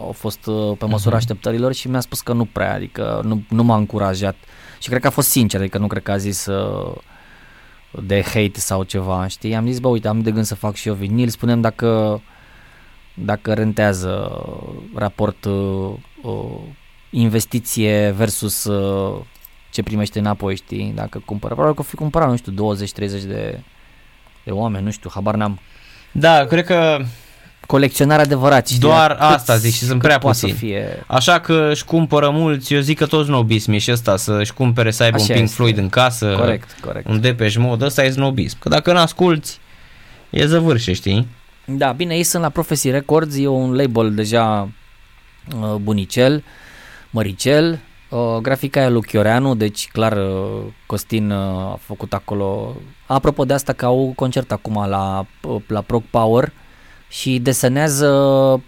au fost uh, pe măsura Mhm. așteptărilor și mi-a spus că nu prea, adică nu, nu m-a încurajat și cred că a fost sincer, adică nu cred că a zis uh, de hate sau ceva, știi? Am zis, bă, uite, am de gând să fac și eu vinil, spunem dacă dacă rentează raport uh, uh, investiție versus uh, ce primește înapoi, știi, dacă cumpără. Probabil că o fi cumpărat, nu știu, 20-30 de, de oameni, nu știu, habar n-am. Da, cred că Colecționar adevărat, știi? Doar cât- asta zic și sunt cât prea poate puțini. Să fie... Așa că își cumpără mulți, eu zic că toți snobism e și ăsta, să-și cumpere să aibă Așa un Pink este. Floyd în casă, Corect, corect. un Depeche Mode, ăsta e snobism. Că dacă n-asculti, e zăvârșe, știi? Da, bine, ei sunt la Prophecy Records, e un label deja uh, bunicel, măricel, uh, grafica e lui Chioreanu, deci clar uh, Costin uh, a făcut acolo, apropo de asta că au concert acum la, la Prog Power și desenează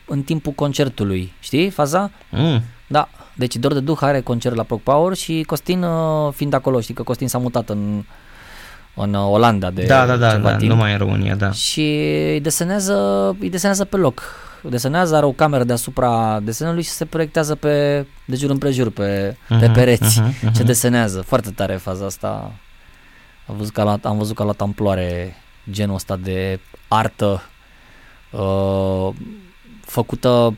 în timpul concertului, știi faza? Mm. Da, deci Dor de Duh are concert la Prog Power și Costin uh, fiind acolo, știi că Costin s-a mutat în, în uh, Olanda de Da, da, da, ceva da timp. nu mai în România, da. Și îi desenează, îi desenează pe loc. Desenează, are o cameră deasupra desenului și se proiectează pe de jur împrejur pe, uh-huh, pe Mhm, pereți mhm, uh-huh, mhm. și desenează. Foarte tare faza asta. Am văzut că a luat, am văzut că a luat amploare genul ăsta de artă uh, făcută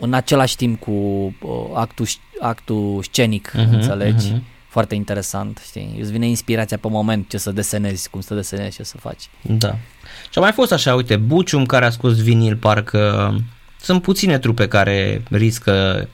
în același timp cu uh, actul, sc- actul scenic, Mhm, înțelegi? mhm. Foarte interesant, știi? Îți vine inspirația pe moment ce să desenezi, cum să desenezi, ce să faci. Da. Și a mai fost așa, uite, Bucium care a scos vinil, parcă sunt puține trupe care riscă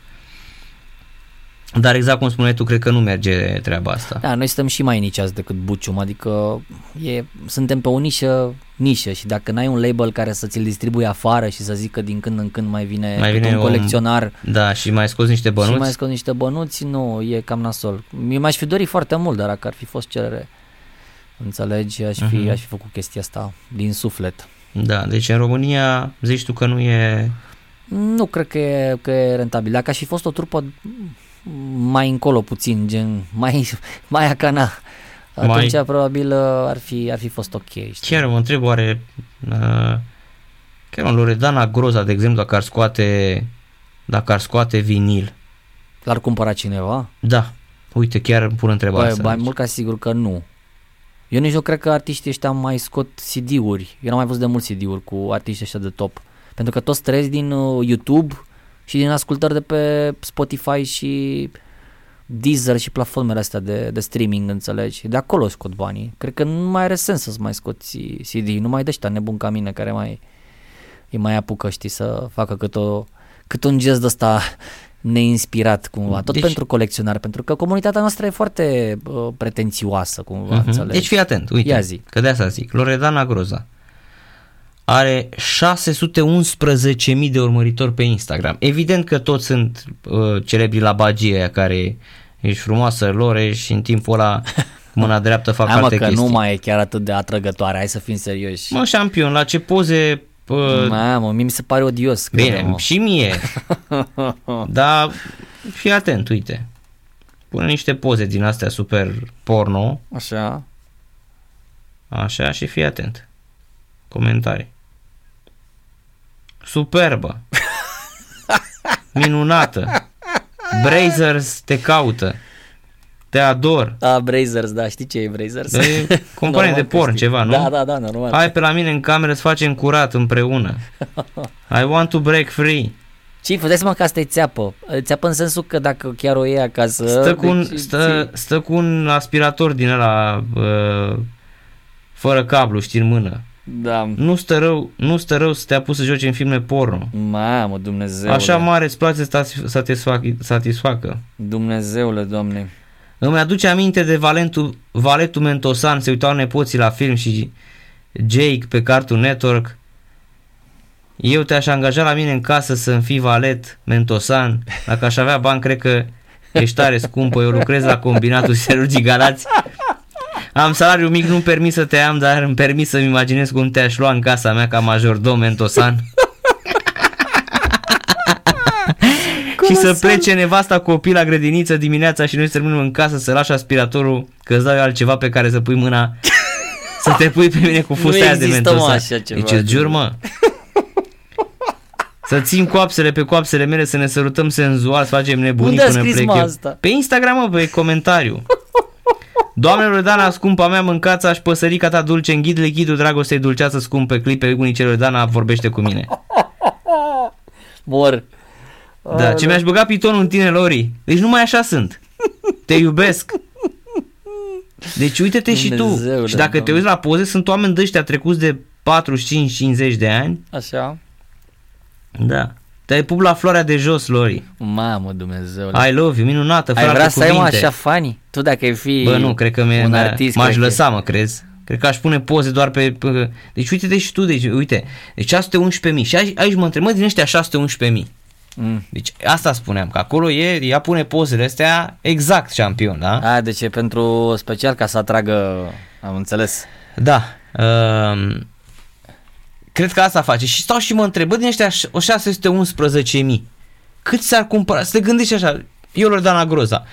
dar exact cum spuneai tu, cred că nu merge treaba asta. Da, noi suntem și mai niciați decât Bucium, adică e, suntem pe o nișă, nișă și dacă n-ai un label care să ți-l distribuie afară și să zică din când în când mai vine, Mai mai vine vine un un- colecționar Da, și mai scos niște și bănuți. mai scot niște bănuți, nu, e cam nasol. Mi m-aș fi dorit foarte mult, dar dacă ar fi fost cerere, înțelegi, aș fi, Mhm. aș fi făcut chestia asta din suflet. Da, deci în România zici tu că nu e... Nu cred că e, că e rentabil. Dacă aș fi fost o trupă mai încolo puțin, gen mai, mai acana, atunci Mai- probabil uh, ar fi, ar fi fost ok. Știi? Chiar mă întreb oare... Uh, chiar un Loredana Groza, de exemplu, dacă ar scoate dacă ar scoate vinil. L-ar cumpăra cineva? Da, uite, chiar îmi pun întrebarea Băi, asta. mai deci. mult ca sigur că nu. Eu nici nu cred că artiștii ăștia mai scot CD-uri. Eu n-am mai văzut de mult CD-uri cu artiștii ăștia de top. Pentru că toți trăiesc din uh, YouTube și din ascultări de pe Spotify și Deezer și platformele astea de, de streaming, înțelegi? De acolo scot banii. Cred că nu mai are sens să-ți mai scoți CD. Nu mai de ăștia nebun ca mine care mai îi mai apucă, știi, să facă cât, o, cât un gest de ăsta neinspirat cumva. Tot Deci- deci, pentru colecționare, pentru că comunitatea noastră e foarte uh, pretențioasă cumva, Mhm. înțelegi? Deci fii atent, uite, Ia zi. că de asta zic. Loredana Groza are 611.000 de urmăritori pe Instagram. Evident că toți sunt uh, celebri la bagie aia care ești frumoasă, Lore, și în timpul ăla cu mâna dreaptă fac Hai mă alte că chestii. nu mai e chiar atât de atrăgătoare, hai să fim serioși. Mă, șampion, la ce poze... Uh, Mamă, mie mi se pare odios. bine, crede-mă. și mie. Dar fii atent, uite. Pune niște poze din astea super porno, Așa. așa, și fii atent. Comentarii. Superbă. minunată. Brazers te caută. Te ador. A, Brazers, da, știi ce e Brazers? E companie de Normal că porn, știi. ceva, nu? Da, da, da, normal. Hai pe la mine în cameră să facem curat împreună. I want to break free. Ce dați seama că asta e țeapă. Țeapă în sensul că dacă chiar o iei acasă... Stă cu un, deci stă, stă cu un aspirator din ăla uh, fără cablu, știi, în mână. Da. Nu stă rău, nu stă rău să te apuci să joci în filme porno. Mamă, Dumnezeule. Așa mare îți place să te satisfac, satisfacă. Dumnezeule, Doamne. Îmi aduce aminte de Valentul, Valetul Mentosan, se uitau nepoții la film și Jake pe Cartoon Network. Eu te-aș angaja la mine în casă să-mi fii valet Mentosan. Dacă aș avea bani, cred că ești tare scumpă. Eu lucrez la combinatul Serugii Galați. Am salariu mic, nu-mi permis să te am, dar îmi permis să-mi imaginez cum te-aș lua în casa mea ca majordom Mentosan. și să plece nevasta cu copii la grădiniță dimineața și noi să rămânem în casă să lași aspiratorul că îți dau eu altceva pe care să pui mâna să te pui pe mine cu fusta Nu aia de există, mă, mentosa. așa ceva. Deci îți jur, mă. Să țin coapsele pe coapsele mele, să ne sărutăm senzual, să facem nebunii Unde a până scris, plec mă, eu. asta? Pe Instagram, mă, pe comentariu. Doamnelor Dana, scumpa mea, mâncați aș păsărica ta dulce, înghid lichidul dragostei dulceață scumpe, clipe unicelor Dana vorbește cu mine. Mor. Da, ce mi-aș băga pitonul în tine, Lori. Deci numai așa sunt. Te iubesc. Deci uite-te și tu. Dumnezeule, Și dacă te Doamne. uiți la poze, sunt oameni de ăștia trecuți de 45-50 de ani. Așa. Da. Te-ai pup la floarea de jos, Lori. Mamă, Dumnezeule. I love you, minunată, Ai frate, vrea să ai mă cuvinte. așa fani? Tu dacă ai fi Bă, nu, cred că mi un artist, m-aș cred că- lăsa, mă, crezi? Cred că aș pune poze doar pe... pe deci uite-te și tu, deci uite. Deci 611.000. Și aici, aici mă întreb, mă, din ăștia 611.000. Mm. Deci asta spuneam, că acolo e, ea pune pozele astea exact șampion, da? A, deci e pentru special ca să atragă, am înțeles. Da. Um, cred că asta face. Și stau și mă întreb, bă, din ăștia ș- o 611.000, cât s-ar cumpăra? Să te gândești așa, eu Loredana Groza,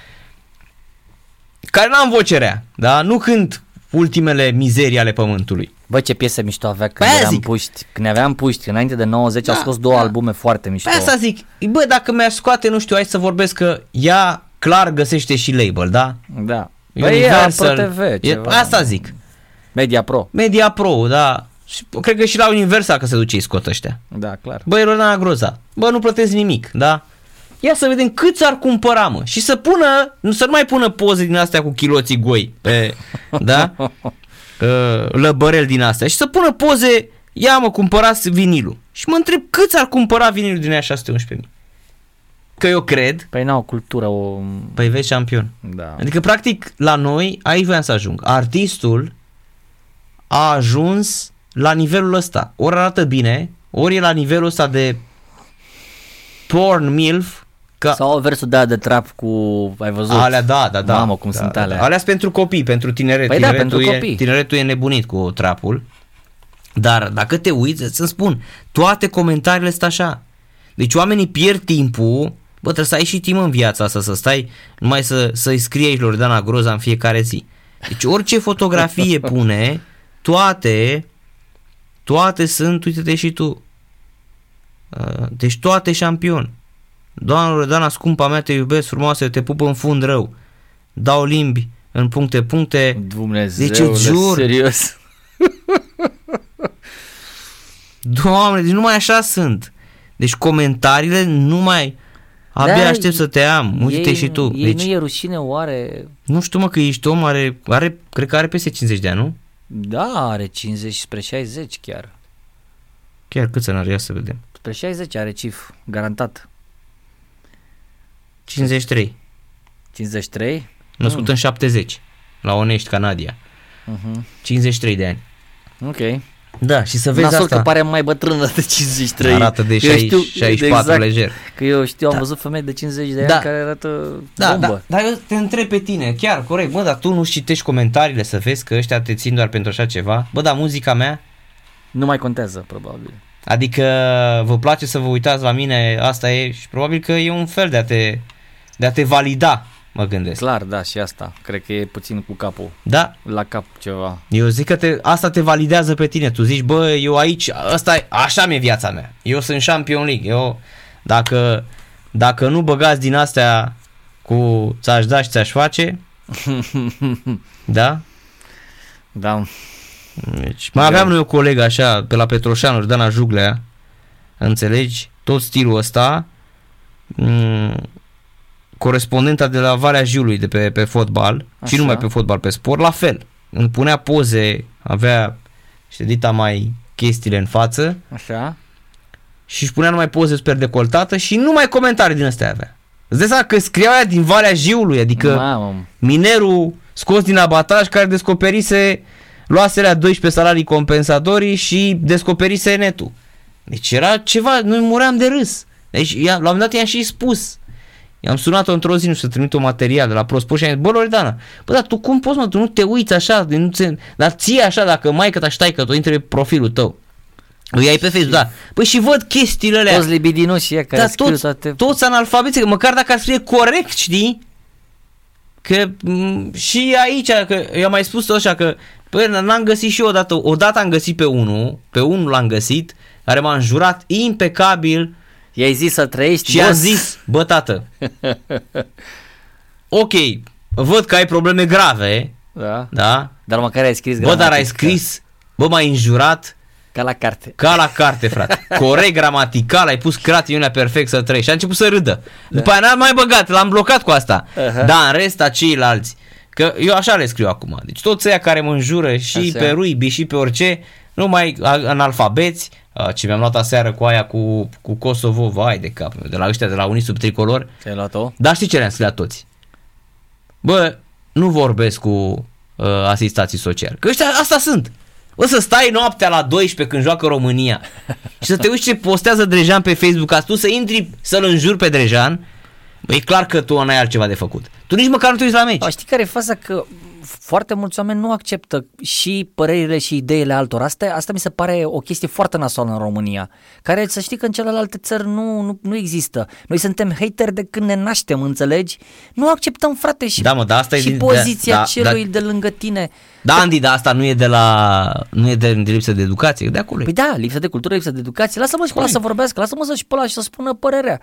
care n-am voce rea, da? Nu cânt ultimele mizerii ale pământului. Bă, ce piese mișto avea când Păi aia eram zic. puști. Când aveam puști, înainte de 90 au Da, scos două da. albume foarte mișto. Pe asta zic, bă, dacă mi-aș scoate, nu știu, hai să vorbesc că ea clar găsește și label, da? Da. Băi, e Pro TV, e, ceva. asta zic. Media Pro. Media Pro, da. Și cred că și la Universal că se duce îi scot ăștia. Da, clar. Băi, Rodana Groza, bă, nu plătesc nimic, da? Ia să vedem cât ar cumpăra, mă. Și să pună, nu să nu mai pună poze din astea cu chiloții goi, pe, da? Uh, lăbărel din astea. Și să pună poze, ia mă, cumpărați vinilul. Și mă întreb cât ar cumpăra vinilul din aia 611.000. Că eu cred, Păi n-au cultură o... păi vezi campion. Da. Adică, practic, la noi, aici voiam să ajung. Artistul a ajuns la nivelul ăsta. Ori arată bine, ori e la nivelul ăsta de porn milf, că Sau versul de de trap cu, ai văzut? alea, da, da, da. Mamă, cum da, sunt da, alea. Da. Alea sunt pentru copii, pentru tineret. Păi da, tineretul, pentru e, copii. tineretul e nebunit cu trapul. Dar dacă te uiți, îți spun, toate comentariile sunt așa. Deci oamenii pierd timpul, bă, trebuie să ai și timp în viața asta, să stai numai să, să-i scrie aici Loredana Groza în fiecare zi. Deci orice fotografie pune, toate, toate sunt, uite-te și tu. Uh, Deci toate șampion. Doamna Loredana, scumpa mea, te iubesc frumoasă, eu te pup în fund rău. Dau limbi în puncte, puncte. Dumnezeu, Deci îți jur. serios. Doamne, deci numai așa sunt. Deci comentariile nu mai... Abia Da, aștept să te am. Uite ei, și tu. Ei Deci, nu e rușine oare? nu știu mă că ești om, are, are, cred că are peste 50 de ani, nu? Da, are 50 spre 60 chiar. Chiar cât să n-are, ia să vedem. Spre 60 are cif, garantat. 53. 53? Născut Mm. în 70. La Onești, Canadia. Uh-huh. 53 de ani. Ok. Da, și să vezi Nasol asta. că pare mai bătrână de 53. Arată de Eu 60, știu- 64 exact, lejer. Că eu știu, am Da. văzut femei de 50 de ani Da. care arată Da, bombă. da, dar eu te întreb pe tine, chiar, corect, bă, dar tu nu citești comentariile să vezi că ăștia te țin doar pentru așa ceva? Bă, dar muzica mea, Nu mai contează, probabil. adică vă place să vă uitați la mine, asta e și probabil că e un fel de a te, de a te valida, mă gândesc. Clar, da, și asta. Cred că e puțin cu capul. Da, La cap ceva. eu zic că te, asta te validează pe tine, tu zici, bă, eu aici, asta e, așa mi-e viața mea, eu sunt Champion League, eu, dacă dacă nu băgați din astea cu ți-aș da și ți-aș face, da? Da. Deci, mai aveam noi o colegă așa, pe la Petroșanuri, Dana Juglea, înțelegi? Tot stilul ăsta, m- corespondenta de la Valea Jiului de pe, pe fotbal, Așa. și Așa. numai pe fotbal, pe sport, la fel. Îmi punea poze, avea ședita mai chestiile în față Așa. și își punea numai poze super decoltată și numai comentarii din astea avea. Îți dai seama că scriau aia din Valea Jiului, adică Mamă. minerul scos din abataj care descoperise luase la 12 salarii compensatorii și descoperise netul. Deci era ceva, noi muream de râs. Deci ea, la un moment dat i-am și spus. I-am sunat-o într-o zi, nu știu, să trimit un material de la ProSport și am zis, bă, Loredana, bă, dar tu cum poți, mă, tu nu te uiți așa, nu ți, dar ție așa, dacă mai că ta că tu intre pe profilul tău. Îi ai pe Facebook, da. Păi și văd chestiile alea. Toți libidinoși ăia care Dar scriu toți, toate... toți analfabeti, că măcar dacă ar scrie corect, știi? Că m- și aici, că eu am mai spus așa că păi, n-am găsit și eu odată, odată am găsit pe unul, pe unul l-am găsit, care m-a înjurat impecabil I-ai zis să trăiești, și boss? am zis, bă tată, ok, văd că ai probleme grave, Da. da? Dar măcar ai scris Bă, dar ai gramatică. scris, bă, m-ai înjurat Ca la carte. Ca la carte, frate. Corect gramatical, ai pus cratiunea perfect să trăiești. Și a început să râdă. După aia n-am mai băgat, l-am blocat cu asta. Aha. Da, în rest, a ceilalți. Că eu așa le scriu acum. Deci toți ăia care mă înjură și Așa. pe ruibi și pe orice, numai a- analfabeți, a, ce mi-am luat aseară cu aia cu, cu Kosovo, vai de cap, meu, de la ăștia de la Unii sub tricolor. Ți-ai luat-o? Dar știi ce le-am scris la toți? Bă, nu vorbesc cu uh, asistații sociali. Că ăștia asta sunt. O să stai noaptea la 12 când joacă România și să te uiți ce postează Drejan pe Facebook ca tu să intri să-l înjuri pe Drejan, bă, e clar că tu n-ai altceva de făcut. Tu nici măcar nu te uiți la meci. Dar știi care e faza? Că foarte mulți oameni nu acceptă și părerile și ideile altor. Asta, asta mi se pare o chestie foarte nasoală în România, care să știi că în celelalte țări nu, nu, nu există. Noi suntem hateri de când ne naștem, înțelegi? Nu acceptăm, frate, și, Da, mă, dar asta e și din- poziția da, da, celui da. de lângă tine. Da, Andy, dar asta nu e de la nu e de, de lipsă de educație, e de acolo. e. Păi da, lipsă de cultură, lipsă de educație. Lasă-mă și pe ăla să vorbească, lasă-mă să și pe ăla și să spună părerea.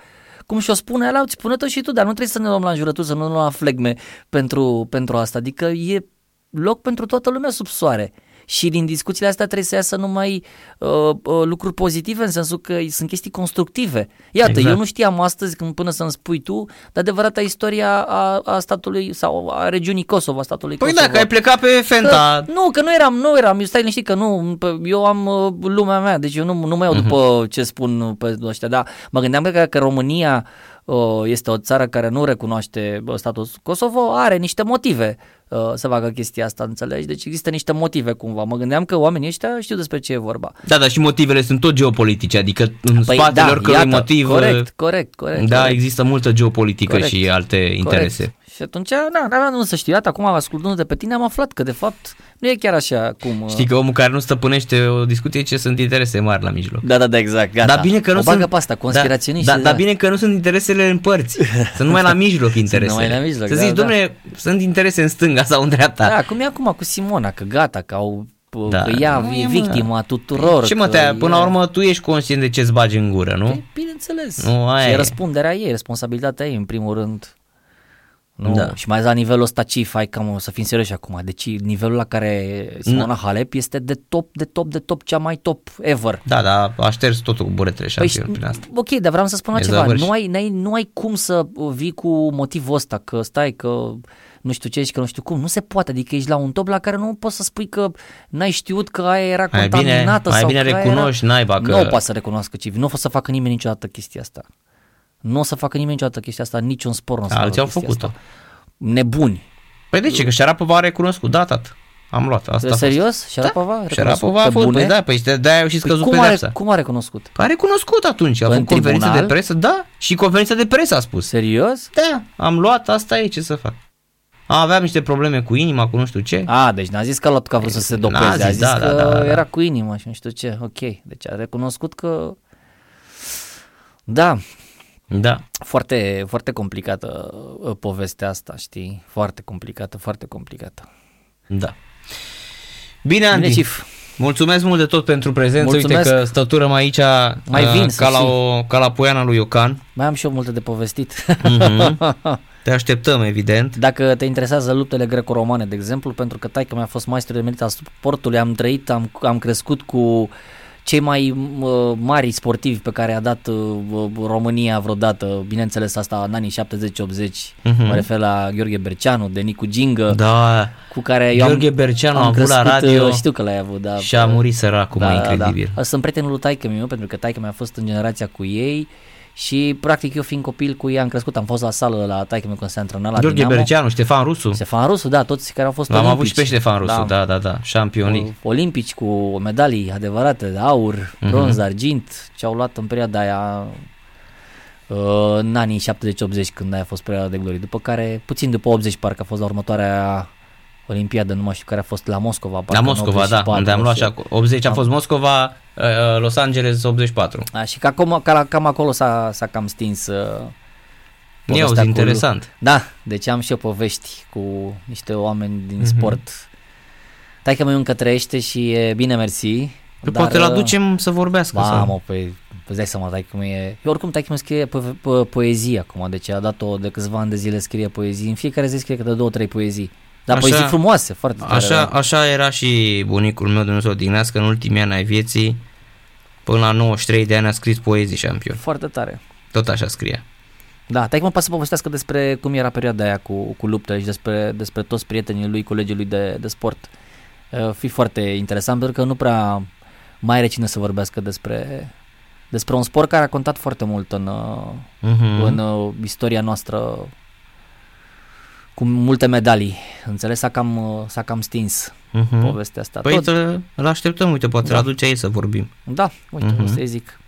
Cum și-o spune ăla, spune-o și tu, dar nu trebuie să ne luăm la înjurături, să nu ne luăm la flegme pentru, pentru asta. Adică e loc pentru toată lumea sub soare. Și din discuțiile astea trebuie să iasă numai uh, uh, lucruri pozitive, în sensul că sunt chestii constructive. Iată, Exact. eu nu știam astăzi, când până să-mi spui tu, de adevărata istoria a, a statului sau a regiunii Kosovo, a statului Păi Kosovo. da, că ai plecat pe Fenta. Că, nu, că nu eram, nu eram, eu stai liniștit că nu, pe- eu am uh, lumea mea, deci eu nu, nu mă iau după ce spun pe ăștia, da, mă gândeam că, că România uh, este o țară care nu recunoaște uh, statul Kosovo, are niște motive uh, să facă chestia asta, înțelegi? Deci există niște motive cumva. Mă gândeam că oamenii ăștia știu despre ce e vorba. Da, dar și motivele sunt tot geopolitice, adică în Păi spatele da, oricărui iată, motiv corect, corect, corect, Da, corect. există multă geopolitică Corect. și alte interese. Corect. Și atunci, da, n-aveam nu să știu. Iată, acum ascultându de pe tine am aflat că de fapt nu e chiar așa cum... uh, Știi că omul care nu stăpânește o discuție, ce sunt interese mari la mijloc. Da, da, da, exact, gata. Dar bine că nu o bagă sunt, pe asta, conspiraționiști. Da, da, dar bine că nu sunt interesele în părți. Sunt numai la mijloc interesele. numai la mijloc, Să da, zici, da. domnule, sunt interese în stânga sau în dreapta. Da, cum e acum cu Simona, că gata, că au Da. că ea Nu e e, mă. victima tuturor. Ce mă, că te până e- la urmă tu ești conștient de ce-ți bagi în gură, nu? Păi, Bineînțeles. Nu, aia și e. e răspunderea ei, responsabilitatea ei, în primul rând. Nu? Da. Și mai ales la nivelul ăsta cif, hai cam să fim serioși acum. Deci nivelul la care Simona Halep este de top, de top, de top, cea mai top ever. Da, da, a șters totul cu buretele Păi, șampion prin asta. ok, dar vreau să spun E altceva. zavârș. Nu ai, n-ai, nu ai cum să vii cu motivul ăsta, că stai, că nu știu ce și că nu știu cum. Nu se poate, adică ești la un top la care nu poți să spui că n-ai știut că aia era Mai bine, contaminată mai sau bine că aia recunoști, era... naiba, că... Nu o poate să recunoască Civi, nu o să facă nimeni niciodată chestia asta. Nu o să facă nimeni niciodată chestia asta, niciun spor nu o să facă Alții au chestia făcut-o. Asta. Nebuni. Păi de ce? Că Șarapova a recunoscut, da, tată. Am luat, asta a fost. Serios? Șarapova? a recunoscut Șarapova a pe fost, bune? păi da, păi de- de-aia au și scăzut cum, a, pedepsa. cum a recunoscut? A recunoscut atunci, a În avut conferință de tribunal? presă, da, și conferința de presă a spus. Serios? Da, am luat, asta e, ce să fac. Aveam niște probleme cu inima, cu nu știu ce. A, deci n-a zis că a luat că a vrut să se N-a dopeze, zis, a zis da, că da, da, da. era cu inima și nu știu ce, ok. Deci a recunoscut că... Da, Da. foarte, foarte complicată uh, povestea asta, știi? Foarte complicată, foarte complicată. Da. Bine, Andy. Bine, Cif. Mulțumesc mult de tot pentru prezență. Mulțumesc. Uite că stăturăm aici Mai uh, vin, ca, să la știi. o, ca la poiana lui Iocan. Mai am și eu multe de povestit. Mhm. Te așteptăm, evident. Dacă te interesează luptele greco-romane, de exemplu, pentru că taică mi-a fost maestru de merit al sportului, am trăit, am, am crescut cu cei mai uh, mari sportivi pe care a dat uh, România vreodată, bineînțeles asta în anii 70-80, Mhm. mă refer la Gheorghe Berceanu, de Nicu Gingă, Da, cu care eu Gheorghe am, Berceanu am a avut la crescut, radio uh, știu că l-ai avut, da. și a murit săracul, mai incredibil. Da. Sunt prietenul lui taică meu, pentru că taică mi-a fost în generația cu ei și practic eu fiind copil cu ei am crescut, am fost la sală la taică meu când se antrena la Gheorghe Dinamo. Berceanu, Ștefan Rusu. Ștefan Rusu, da, toți care au fost L-am avut olimpici. și pe Ștefan Rusu, da, da, da, șampionii. Olimpici cu medalii adevărate, de aur, Mhm. bronz, argint, ce au luat în perioada aia uh, în anii 70-80 când aia a fost perioada de glorie. După care, puțin după 80 parcă a fost la următoarea Olimpiadă, nu mai știu care a fost la Moscova. La parcă în Moscova, da, 84, unde am nu luat știu. și acolo. 80 a fost Moscova, uh, Los Angeles 84. Da, și că acum, ca, cam acolo s-a, s-a cam stins uh, E povestea auzi, cu- interesant. Da, deci am și eu povești cu niște oameni din Mhm. sport. Taică meu încă trăiește și e bine mersi. Păi poate îl aducem să vorbească. Ba, sau... mă, păi, îți dai seama, taică meu e... Eu oricum taică meu scrie po- po- poezie acum, deci a dat-o de câțiva ani de zile scrie poezii. În fiecare zi scrie câte două, trei poezii. Dar Așa- poezii frumoase, foarte tare. Așa, da. așa era și bunicul meu, de nu se odihnească, în ultimii ani ai vieții, până la 93 de ani a scris poezii șampion. Foarte tare. Tot așa scria. Da, taică mă poate să povestească despre cum era perioada aia cu, cu luptele și despre, despre toți prietenii lui, colegii lui de, de sport. Uh, fi foarte interesant pentru că nu prea mai are cine să vorbească despre, despre un sport care a contat foarte mult în, uh, Mm-hmm. în uh, istoria noastră cu multe medalii. Înțeles? S-a cam, uh, s-a cam stins mm-hmm. povestea asta. Păi Tot, să îl așteptăm, uite, poate Da. da. aduce aici să vorbim. da, uite, Mhm. uh-huh. să zic.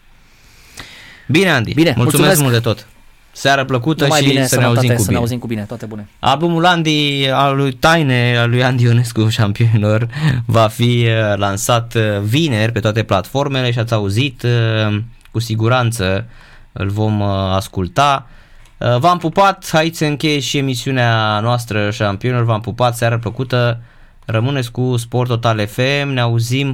Bine, Andy. Bine, mulțumesc, mulțumesc. mult de tot. Seară plăcută Numai și bine, să ne sănătate, auzim cu să ne bine. auzim cu bine. Toate bune. Albumul Andy, al lui Taine, al lui Andy Ionescu, șampionilor, va fi uh, lansat uh, vineri pe toate platformele și ați auzit, uh, cu siguranță îl vom uh, asculta. Uh, V-am pupat, aici se încheie și emisiunea noastră șampionilor, v-am pupat, seară plăcută, rămâneți cu Sport Total FM, ne auzim